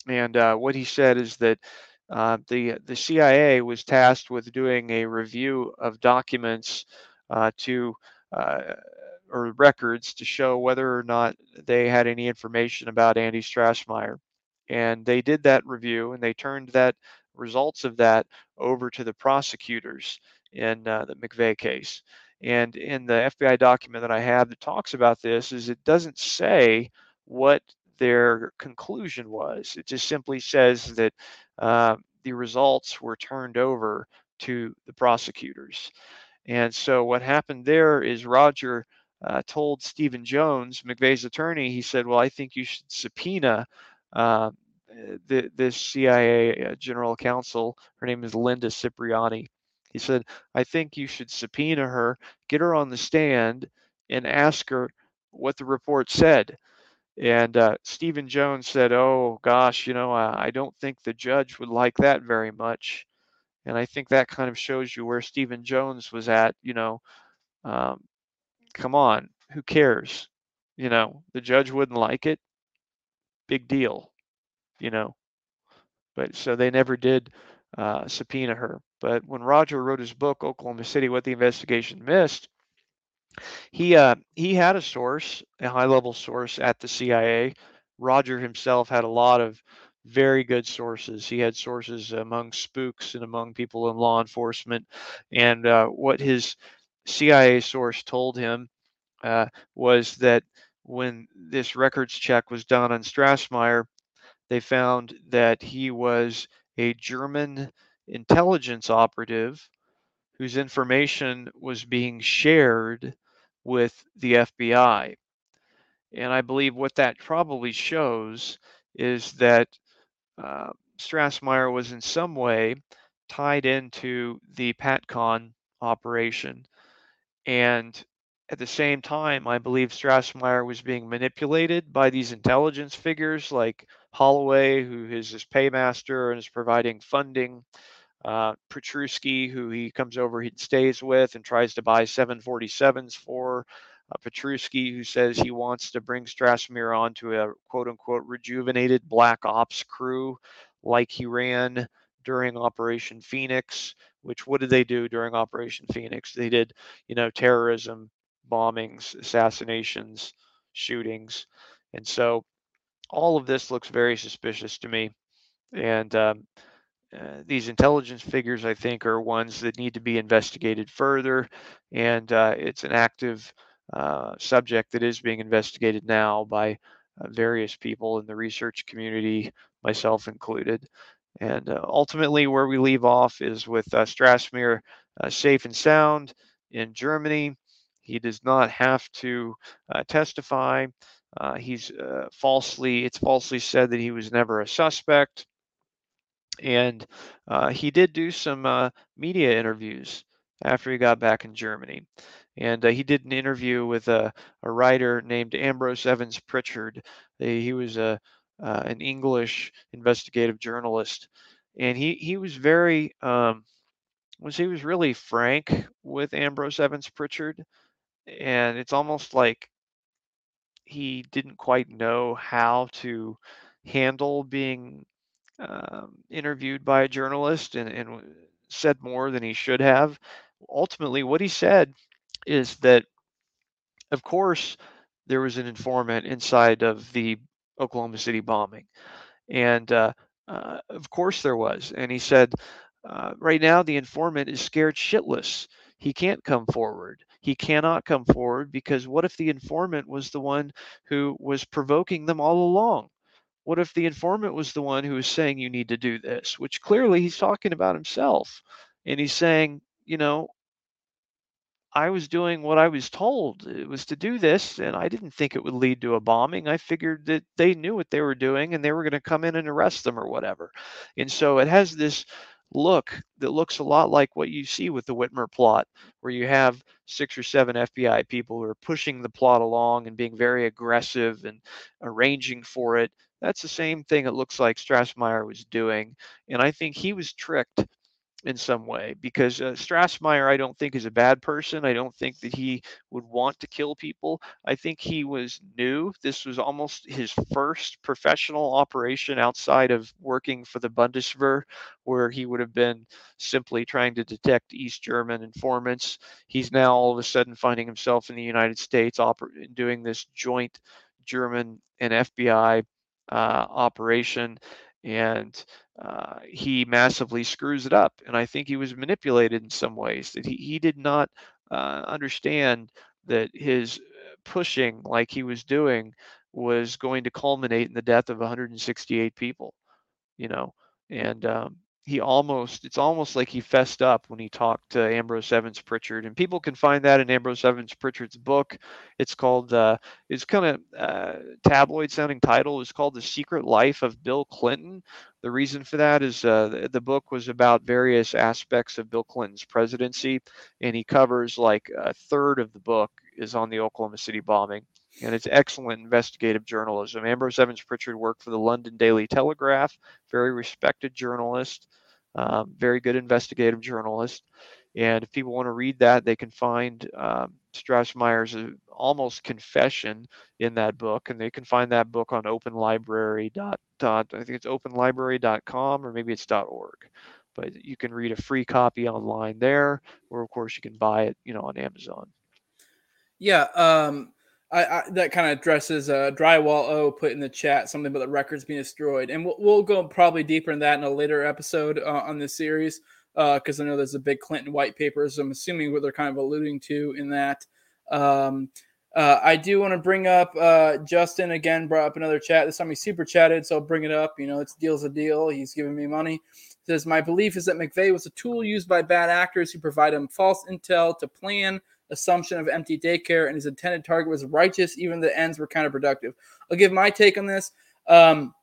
and uh, what he said is that uh, the the CIA was tasked with doing a review of documents uh, to or records to show whether or not they had any information about Andy Strassmeir, and they did that review and they turned that results of that over to the prosecutors in the McVeigh case. And in the FBI document that I have that talks about this is it doesn't say what their conclusion was. It just simply says that uh, the results were turned over to the prosecutors. And so what happened there is Roger uh, told Stephen Jones, McVeigh's attorney, he said, "Well, I think you should subpoena uh, the, this CIA uh, general counsel. Her name is Linda Cipriani." He said, I think you should subpoena her, get her on the stand, and ask her what the report said. And uh, Stephen Jones said, Oh, gosh, you know, I, I don't think the judge would like that very much. And I think that kind of shows you where Stephen Jones was at. You know, um, come on, who cares? You know, the judge wouldn't like it. Big deal, you know. But so they never did uh, subpoena her. But when Roger wrote his book, Oklahoma City, What the Investigation Missed, he uh, he had a source, a high level source at the CIA. Roger himself had a lot of very good sources. He had sources among spooks and among people in law enforcement. And uh, what his CIA source told him uh, was that when this records check was done on Strassmeir, they found that he was a German intelligence operative whose information was being shared with the FBI. And I believe what that probably shows is that uh, Strassmeir was in some way tied into the PatCon operation. And at the same time, I believe Strassmeir was being manipulated by these intelligence figures like Holloway, who is his paymaster and is providing funding. Uh, Petruskie, who he comes over, he stays with and tries to buy 747s for. Uh, Petruskie, who says he wants to bring Strassmeir onto a quote unquote rejuvenated black ops crew like he ran during Operation Phoenix, which what did they do during Operation Phoenix? They did, you know, terrorism, bombings, assassinations, shootings. And so all of this looks very suspicious to me. And um, uh, these intelligence figures, I think, are ones that need to be investigated further. And uh, it's an active uh, subject that is being investigated now by uh, various people in the research community, myself included. And uh, ultimately, where we leave off is with uh, Strassmeir safe and sound in Germany. He does not have to testify. Uh, he's uh, falsely, it's falsely said that he was never a suspect. And uh, he did do some uh, media interviews after he got back in Germany. And uh, he did an interview with a, a writer named Ambrose Evans Pritchard. He was a, uh, an English investigative journalist. And he, he was very, um, was he was really frank with Ambrose Evans Pritchard. And it's almost like he didn't quite know how to handle being um, interviewed by a journalist and, and said more than he should have. Ultimately, what he said is that, of course, there was an informant inside of the Oklahoma City bombing. And uh, uh, of course there was. And he said, uh, right now the informant is scared shitless. He can't come forward he cannot come forward because what if the informant was the one who was provoking them all along? What if the informant was the one who was saying you need to do this, which clearly he's talking about himself. And he's saying, you know, I was doing what I was told. It was to do this, and I didn't think it would lead to a bombing. I figured that they knew what they were doing and they were going to come in and arrest them or whatever. And so it has this look that looks a lot like what you see with the Whitmer plot, where you have six or seven FBI people who are pushing the plot along and being very aggressive and arranging for it. That's the same thing it looks like Strassmeir was doing. And I think he was tricked in some way because uh, Strassmeir, I don't think is a bad person. I don't think that he would want to kill people. I think he was new. This was almost his first professional operation outside of working for the Bundeswehr, where he would have been simply trying to detect East German informants. He's now all of a sudden finding himself in the United States oper- doing this joint German and FBI uh, operation. And uh, he massively screws it up. And I think he was manipulated in some ways that he, he did not uh, understand that his uh, pushing like he was doing was going to culminate in the death of 168 people, you know, and um, he almost it's almost like he fessed up when he talked to Ambrose Evans Pritchard and people can find that in Ambrose Evans Pritchard's book. It's called uh, it's kind of uh, tabloid sounding title. It's called The Secret Life of Bill Clinton. The reason for that is uh, the, the book was about various aspects of Bill Clinton's presidency and he covers like a third of the book is on the Oklahoma City bombing and it's excellent investigative journalism. Ambrose Evans Pritchard worked for the London Daily Telegraph, very respected journalist, um, very good investigative journalist. And if people want to read that, they can find um, Strassmeir's uh, almost confession in that book, and they can find that book on Open Library. Dot, dot, I think it's openlibrary.com or maybe it's .org. But you can read a free copy online there, or of course you can buy it, you know, on Amazon. Yeah, um, I, I, that kind of addresses uh, drywall o put in the chat something about the records being destroyed and we'll, we'll go probably deeper in that in a later episode uh, on this series because uh, i know there's a big clinton white paper so i'm assuming what they're kind of alluding to in that um, Uh, I do want to bring up uh, Justin again. Brought up another chat. This time he super chatted, so I'll bring it up. You know, it's deal's a deal. He's giving me money. Says my belief is that McVeigh was a tool used by bad actors who provide him false intel to plan assumption of empty daycare, and his intended target was righteous. Even the ends were counterproductive. I'll give my take on this. Um,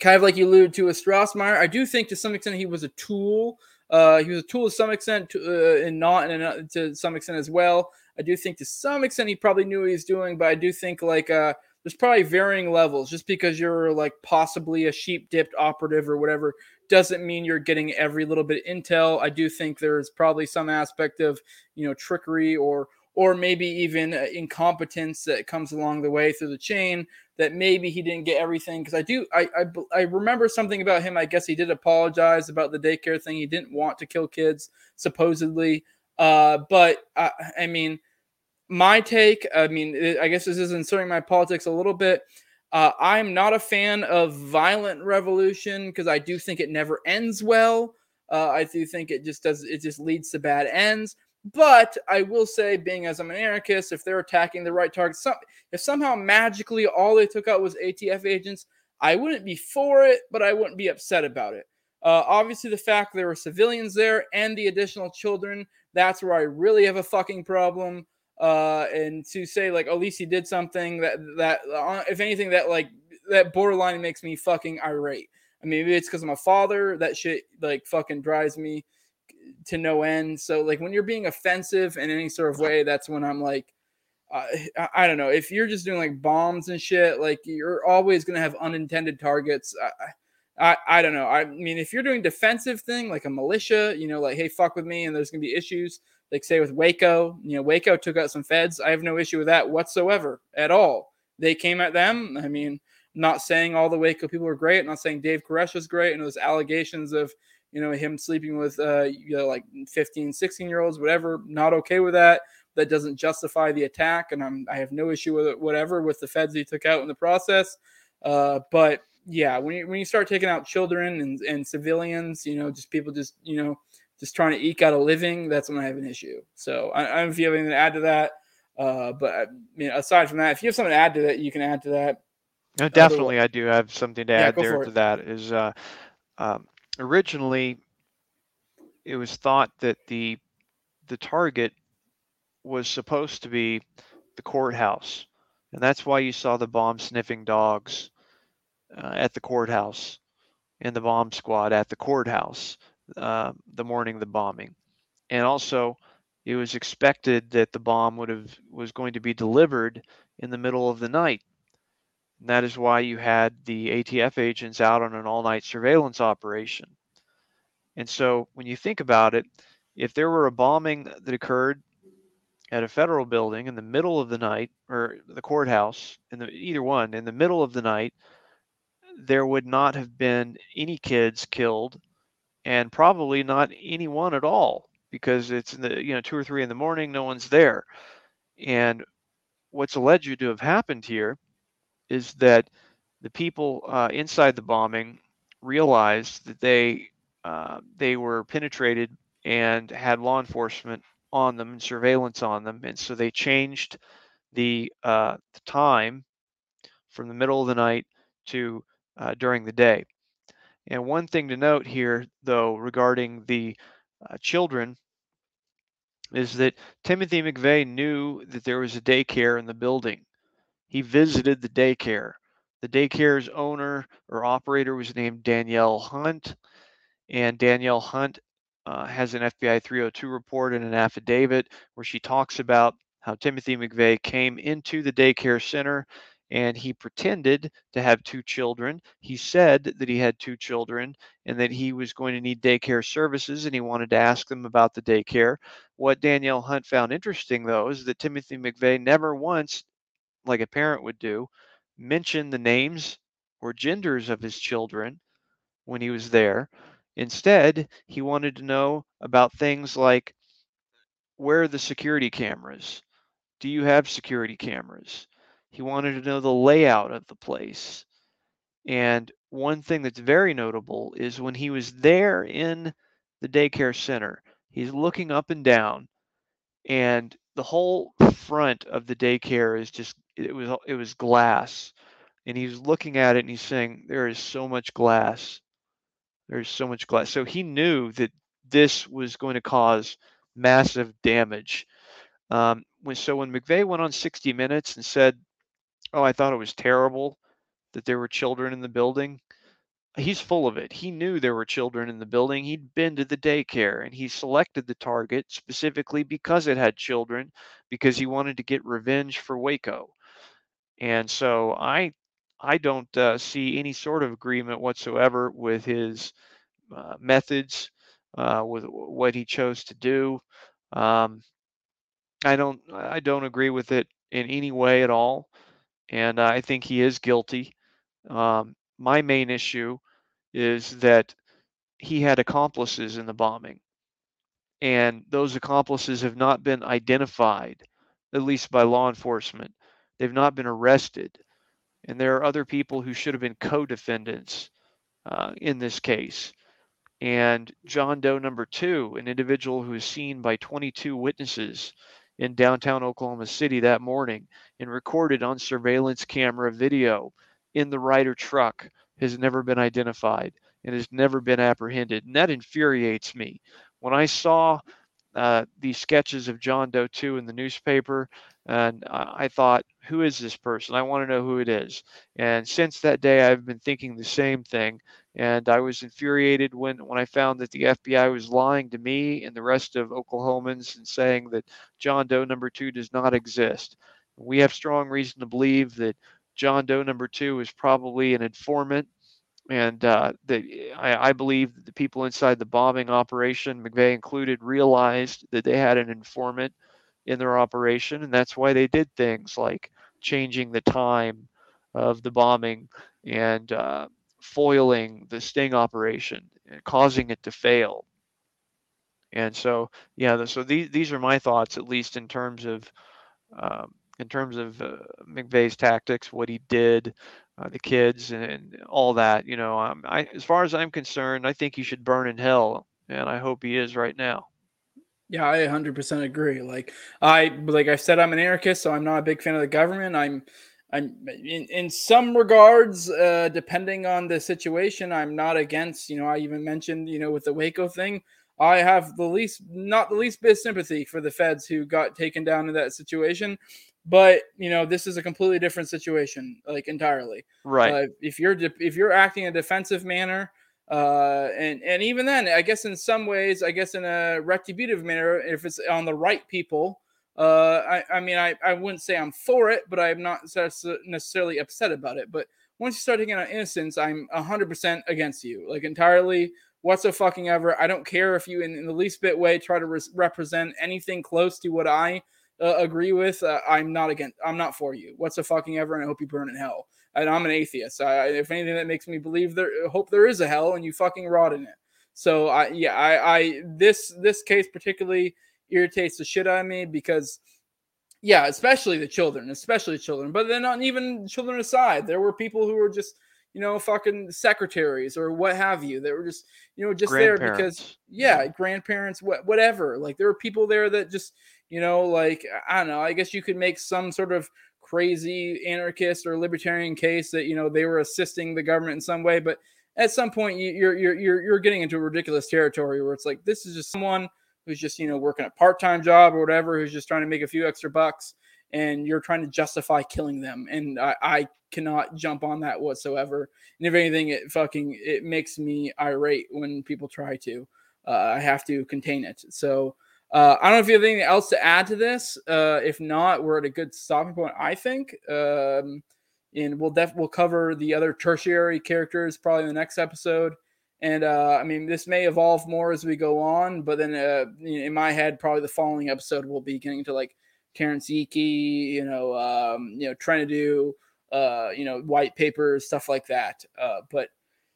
kind of like you alluded to with Strassmeir, I do think to some extent he was a tool. Uh, he was a tool to some extent, to, uh, and not and uh, to some extent as well. I do think to some extent he probably knew what he was doing, but I do think like uh, there's probably varying levels. Just because you're like possibly a sheep dipped operative or whatever doesn't mean you're getting every little bit intel. I do think there's probably some aspect of you know trickery or or maybe even uh, incompetence that comes along the way through the chain that maybe he didn't get everything because I do I, I I remember something about him. I guess he did apologize about the daycare thing. He didn't want to kill kids supposedly. Uh, but I, I mean, my take. I mean, I guess this is inserting my politics a little bit. Uh, I'm not a fan of violent revolution because I do think it never ends well. Uh, I do think it just does. It just leads to bad ends. But I will say, being as I'm an anarchist, if they're attacking the right target, some, if somehow magically all they took out was ATF agents, I wouldn't be for it, but I wouldn't be upset about it. Uh, obviously, the fact there were civilians there and the additional children, that's where I really have a fucking problem. Uh, and to say like, at least he did something that that, uh, if anything, that like that borderline makes me fucking irate. I mean, maybe it's because I'm a father. That shit like fucking drives me to no end. So like when you're being offensive in any sort of way, that's when I'm like, uh, I, I, don't know. If you're just doing like bombs and shit, like you're always gonna have unintended targets. I, I, I don't know. I mean, if you're doing defensive thing like a militia, you know, like hey, fuck with me, and there's gonna be issues. Like say with Waco, you know, Waco took out some feds. I have no issue with that whatsoever at all. They came at them. I mean, not saying all the Waco people were great. Not saying Dave Koresh was great, and those allegations of you know, him sleeping with, uh, you know, like 15, 16 year olds, whatever. Not okay with that. That doesn't justify the attack. And I'm, I have no issue with it, whatever, with the feds he took out in the process. Uh, but yeah, when you, when you start taking out children and, and civilians, you know, just people just, you know, just trying to eke out a living, that's when I have an issue. So I, I don't know if you have anything to add to that. Uh, but I mean, aside from that, if you have something to add to that, you can add to that. No, definitely, I do have something to yeah, add there to that. Is uh, um, originally it was thought that the the target was supposed to be the courthouse and that's why you saw the bomb sniffing dogs uh, at the courthouse and the bomb squad at the courthouse uh, the morning of the bombing and also it was expected that the bomb would have was going to be delivered in the middle of the night and that is why you had the ATF agents out on an all night surveillance operation. And so when you think about it, if there were a bombing that occurred at a federal building in the middle of the night, or the courthouse, in the, either one, in the middle of the night, there would not have been any kids killed and probably not anyone at all because it's in the you know two or three in the morning no one's there and what's alleged to have happened here is that the people uh, inside the bombing realized that they uh, they were penetrated and had law enforcement on them and surveillance on them, and so they changed the, uh, the time from the middle of the night to uh, during the day. And one thing to note here, though, regarding the uh, children, is that Timothy McVeigh knew that there was a daycare in the building he visited the daycare. The daycare's owner or operator was named Danielle Hunt, and Danielle Hunt uh, has an FBI 302 report and an affidavit where she talks about how Timothy McVeigh came into the daycare center and he pretended to have two children. He said that he had two children and that he was going to need daycare services and he wanted to ask them about the daycare. What Danielle Hunt found interesting, though, is that Timothy McVeigh never once like a parent would do, mentioned the names or genders of his children when he was there. Instead, he wanted to know about things like where are the security cameras? Do you have security cameras? He wanted to know the layout of the place. And one thing that's very notable is when he was there in the daycare center, he's looking up and down and the whole front of the daycare is just it was it was glass. And he's looking at it and he's saying there is so much glass. There's so much glass. So he knew that this was going to cause massive damage. Um, when so when mcveigh went on 60 minutes and said oh i thought it was terrible that there were children in the building he's full of it. He knew there were children in the building. He'd been to the daycare and he selected the target specifically because it had children because he wanted to get revenge for Waco. And so I I don't uh, see any sort of agreement whatsoever with his uh, methods, uh, with what he chose to do. Um, I don't I don't agree with it in any way at all, and I think he is guilty. Um, my main issue is that he had accomplices in the bombing. And those accomplices have not been identified, at least by law enforcement. They've not been arrested. And there are other people who should have been co defendants uh, in this case. And John Doe number two, an individual who was seen by 22 witnesses in downtown Oklahoma City that morning and recorded on surveillance camera video in the Ryder truck has never been identified and has never been apprehended. And that infuriates me. When I saw uh, these sketches of John Doe 2 in the newspaper, and I thought, who is this person? I want to know who it is. And since that day, I've been thinking the same thing. And I was infuriated when, when I found that the FBI was lying to me and the rest of Oklahomans and saying that John Doe number two does not exist. We have strong reason to believe that John Doe number two is probably an informant. And uh, the, I, I, believe that the people inside the bombing operation, McVeigh included, realized that they had an informant in their operation. And that's why they did things like changing the time of the bombing and uh, foiling the sting operation and causing it to fail. And so, yeah, so these, these are my thoughts, at least in terms of um, in terms of uh, McVeigh's tactics, what he did, uh, the kids, and, and, all that. You know, um, I, as far as I'm concerned, I think he should burn in hell, and I hope he is right now. Yeah, I 100% agree. Like I, like I said, I'm an anarchist, so I'm not a big fan of the government. I'm, I'm in, in some regards, uh, depending on the situation, I'm not against. You know, I even mentioned, you know, with the Waco thing. I have the least, not the least bit of sympathy for the feds who got taken down in that situation but you know this is a completely different situation like entirely. Right. Uh, if you're de- if you're acting in a defensive manner uh and and even then i guess in some ways i guess in a retributive manner if it's on the right people uh i i mean i i wouldn't say i'm for it but i'm not necessarily upset about it. But once you start taking on innocence i'm 100% against you like entirely what's a fucking ever. I don't care if you in, in the least bit way try to re- represent anything close to what i uh, agree with, uh, I'm not against. I'm not for you. What's a fucking ever, and I hope you burn in hell. And I'm an atheist. I, if anything that makes me believe there, hope there is a hell, and you fucking rot in it. So I, yeah, I, I this this case particularly irritates the shit out of me because, yeah, especially the children, especially the children. But then not even children aside, there were people who were just you know, fucking secretaries or what have you They were just, you know, just there because, yeah, yeah, grandparents, what, whatever. Like there were people there that just, you know, like I don't know. I guess you could make some sort of crazy anarchist or libertarian case that you know they were assisting the government in some way, but at some point you're you're you're you're getting into a ridiculous territory where it's like this is just someone who's just you know working a part-time job or whatever who's just trying to make a few extra bucks and you're trying to justify killing them and I, I cannot jump on that whatsoever and if anything it fucking it makes me irate when people try to uh, i have to contain it so uh, I don't know if you have anything else to add to this. Uh, if not, we're at a good stopping point, I think. Um, and we'll def- we'll cover the other tertiary characters probably in the next episode. And uh, I mean, this may evolve more as we go on, but then uh, in my head, probably the following episode will be getting to like Terrance Yeakey, you know, um, you know, trying to do, uh, you know, white papers, stuff like that. Uh, but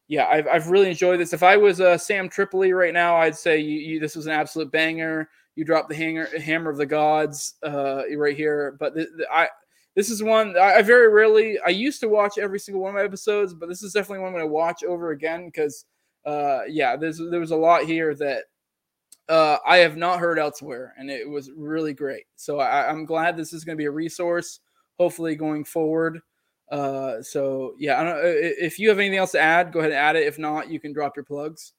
yeah, I've, I've really enjoyed this. If I was uh, Sam Tripoli right now, I'd say you, you, this was an absolute banger you drop the hanger, hammer of the gods uh, right here. But the, the, I this is one I, very rarely I used to watch every single one of my episodes, but this is definitely one I'm going to watch over again because uh, yeah, there's there was a lot here that uh, I have not heard elsewhere, and it was really great. So I, am glad this is going to be a resource, hopefully going forward. Uh, so yeah, I don't if you have anything else to add. Go ahead and add it. If not, you can drop your plugs.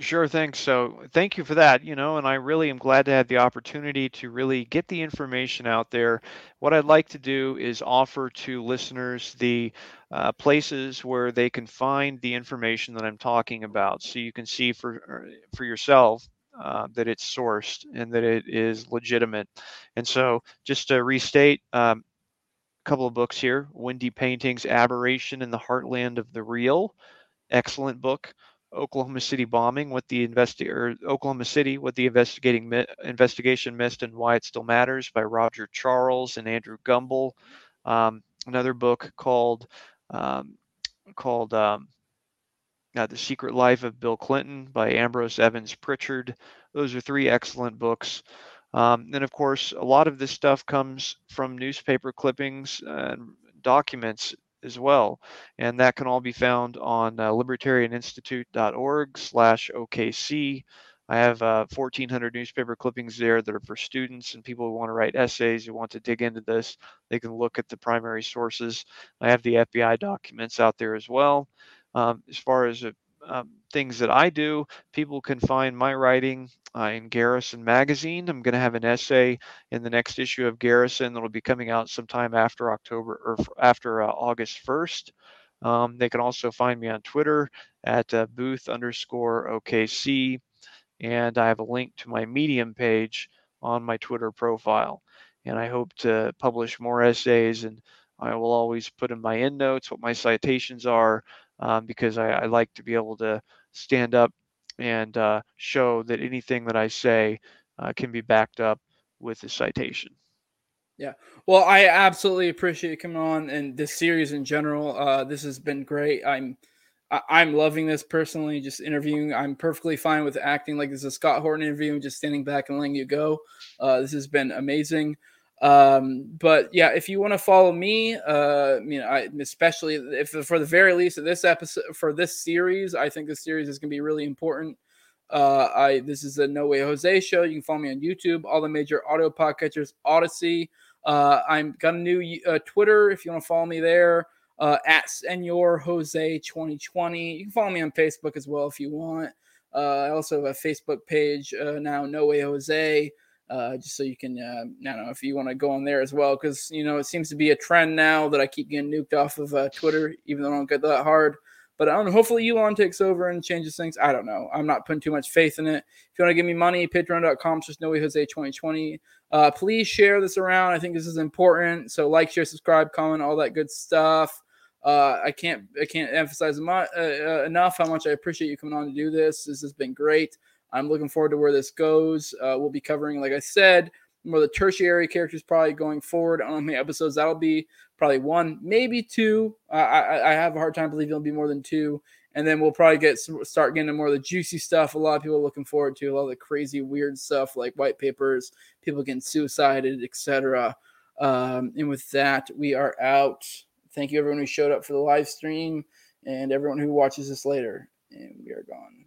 Sure thing. So thank you for that. You know, and I really am glad to have the opportunity to really get the information out there. What I'd like to do is offer to listeners the uh, places where they can find the information that I'm talking about, so you can see for er, for yourself uh, that it's sourced and that it is legitimate. And so, just to restate, um, a couple of books here: Wendy Painting's "Aberration in the Heartland of the Real," excellent book. Oklahoma City bombing, what the investi- or Oklahoma City, what the investigating mi- investigation missed and why it still matters by Roger Charles and Andrew Gumbel. Um, another book called um, called um, uh, The Secret Life of Bill Clinton by Ambrose Evans Pritchard. Those are three excellent books. Um, and of course, a lot of this stuff comes from newspaper clippings and documents as well. And that can all be found on uh, libertarianinstitute.org slash OKC. I have uh, 1,400 newspaper clippings there that are for students and people who want to write essays, who want to dig into this. They can look at the primary sources. I have the FBI documents out there as well. Um, as far as uh, um, things that I do, people can find my writing uh, in Garrison Magazine. I'm going to have an essay in the next issue of Garrison that'll be coming out sometime after October or after uh, August 1st. Um, they can also find me on Twitter at uh, booth underscore OKC. And I have a link to my Medium page on my Twitter profile. And I hope to publish more essays and I will always put in my endnotes what my citations are um, because I, I, like to be able to stand up and uh, show that anything that I say uh, can be backed up with a citation. Yeah. Well, I absolutely appreciate you coming on and this series in general. Uh, this has been great. I'm I'm loving this personally. Just interviewing, I'm perfectly fine with acting like this is a Scott Horton interview and just standing back and letting you go. Uh, this has been amazing. Um, but yeah, if you want to follow me, uh, you know, I, especially if for the very least of this episode for this series, I think this series is going to be really important. Uh, I this is the No Way Jose show. You can follow me on YouTube, all the major audio podcatchers, Odysee. Uh, I'm got a new uh, Twitter if you want to follow me there uh, at Senor Jose 2020. You can follow me on Facebook as well if you want. Uh, I also have a Facebook page uh, now, No Way Jose uh, just so you can, uh, I don't know if you want to go on there as well, because you know it seems to be a trend now that I keep getting nuked off of uh, Twitter, even though I don't get that hard. But I don't know, hopefully Elon takes over and changes things. I don't know. I'm not putting too much faith in it. If you want to give me money, patreon.com just Noe Jose 2020. Uh, please share this around. I think this is important. So like, share, subscribe, comment, all that good stuff. Uh, I can't I can't emphasize enough, uh, uh, enough how much I appreciate you coming on to do this. This has been great. I'm looking forward to where this goes. Uh, we'll be covering, like I said, more the tertiary characters probably going forward. Know how many episodes that'll be. Probably one, maybe two. I, I, I have a hard time believing it'll be more than two. And then we'll probably get some, start getting more of the juicy stuff. A lot of people are looking forward to a lot of the crazy, weird stuff like white papers, people getting suicided, etc. Um, and with that, we are out. Thank you everyone who showed up for the live stream and everyone who watches this later. And we are gone.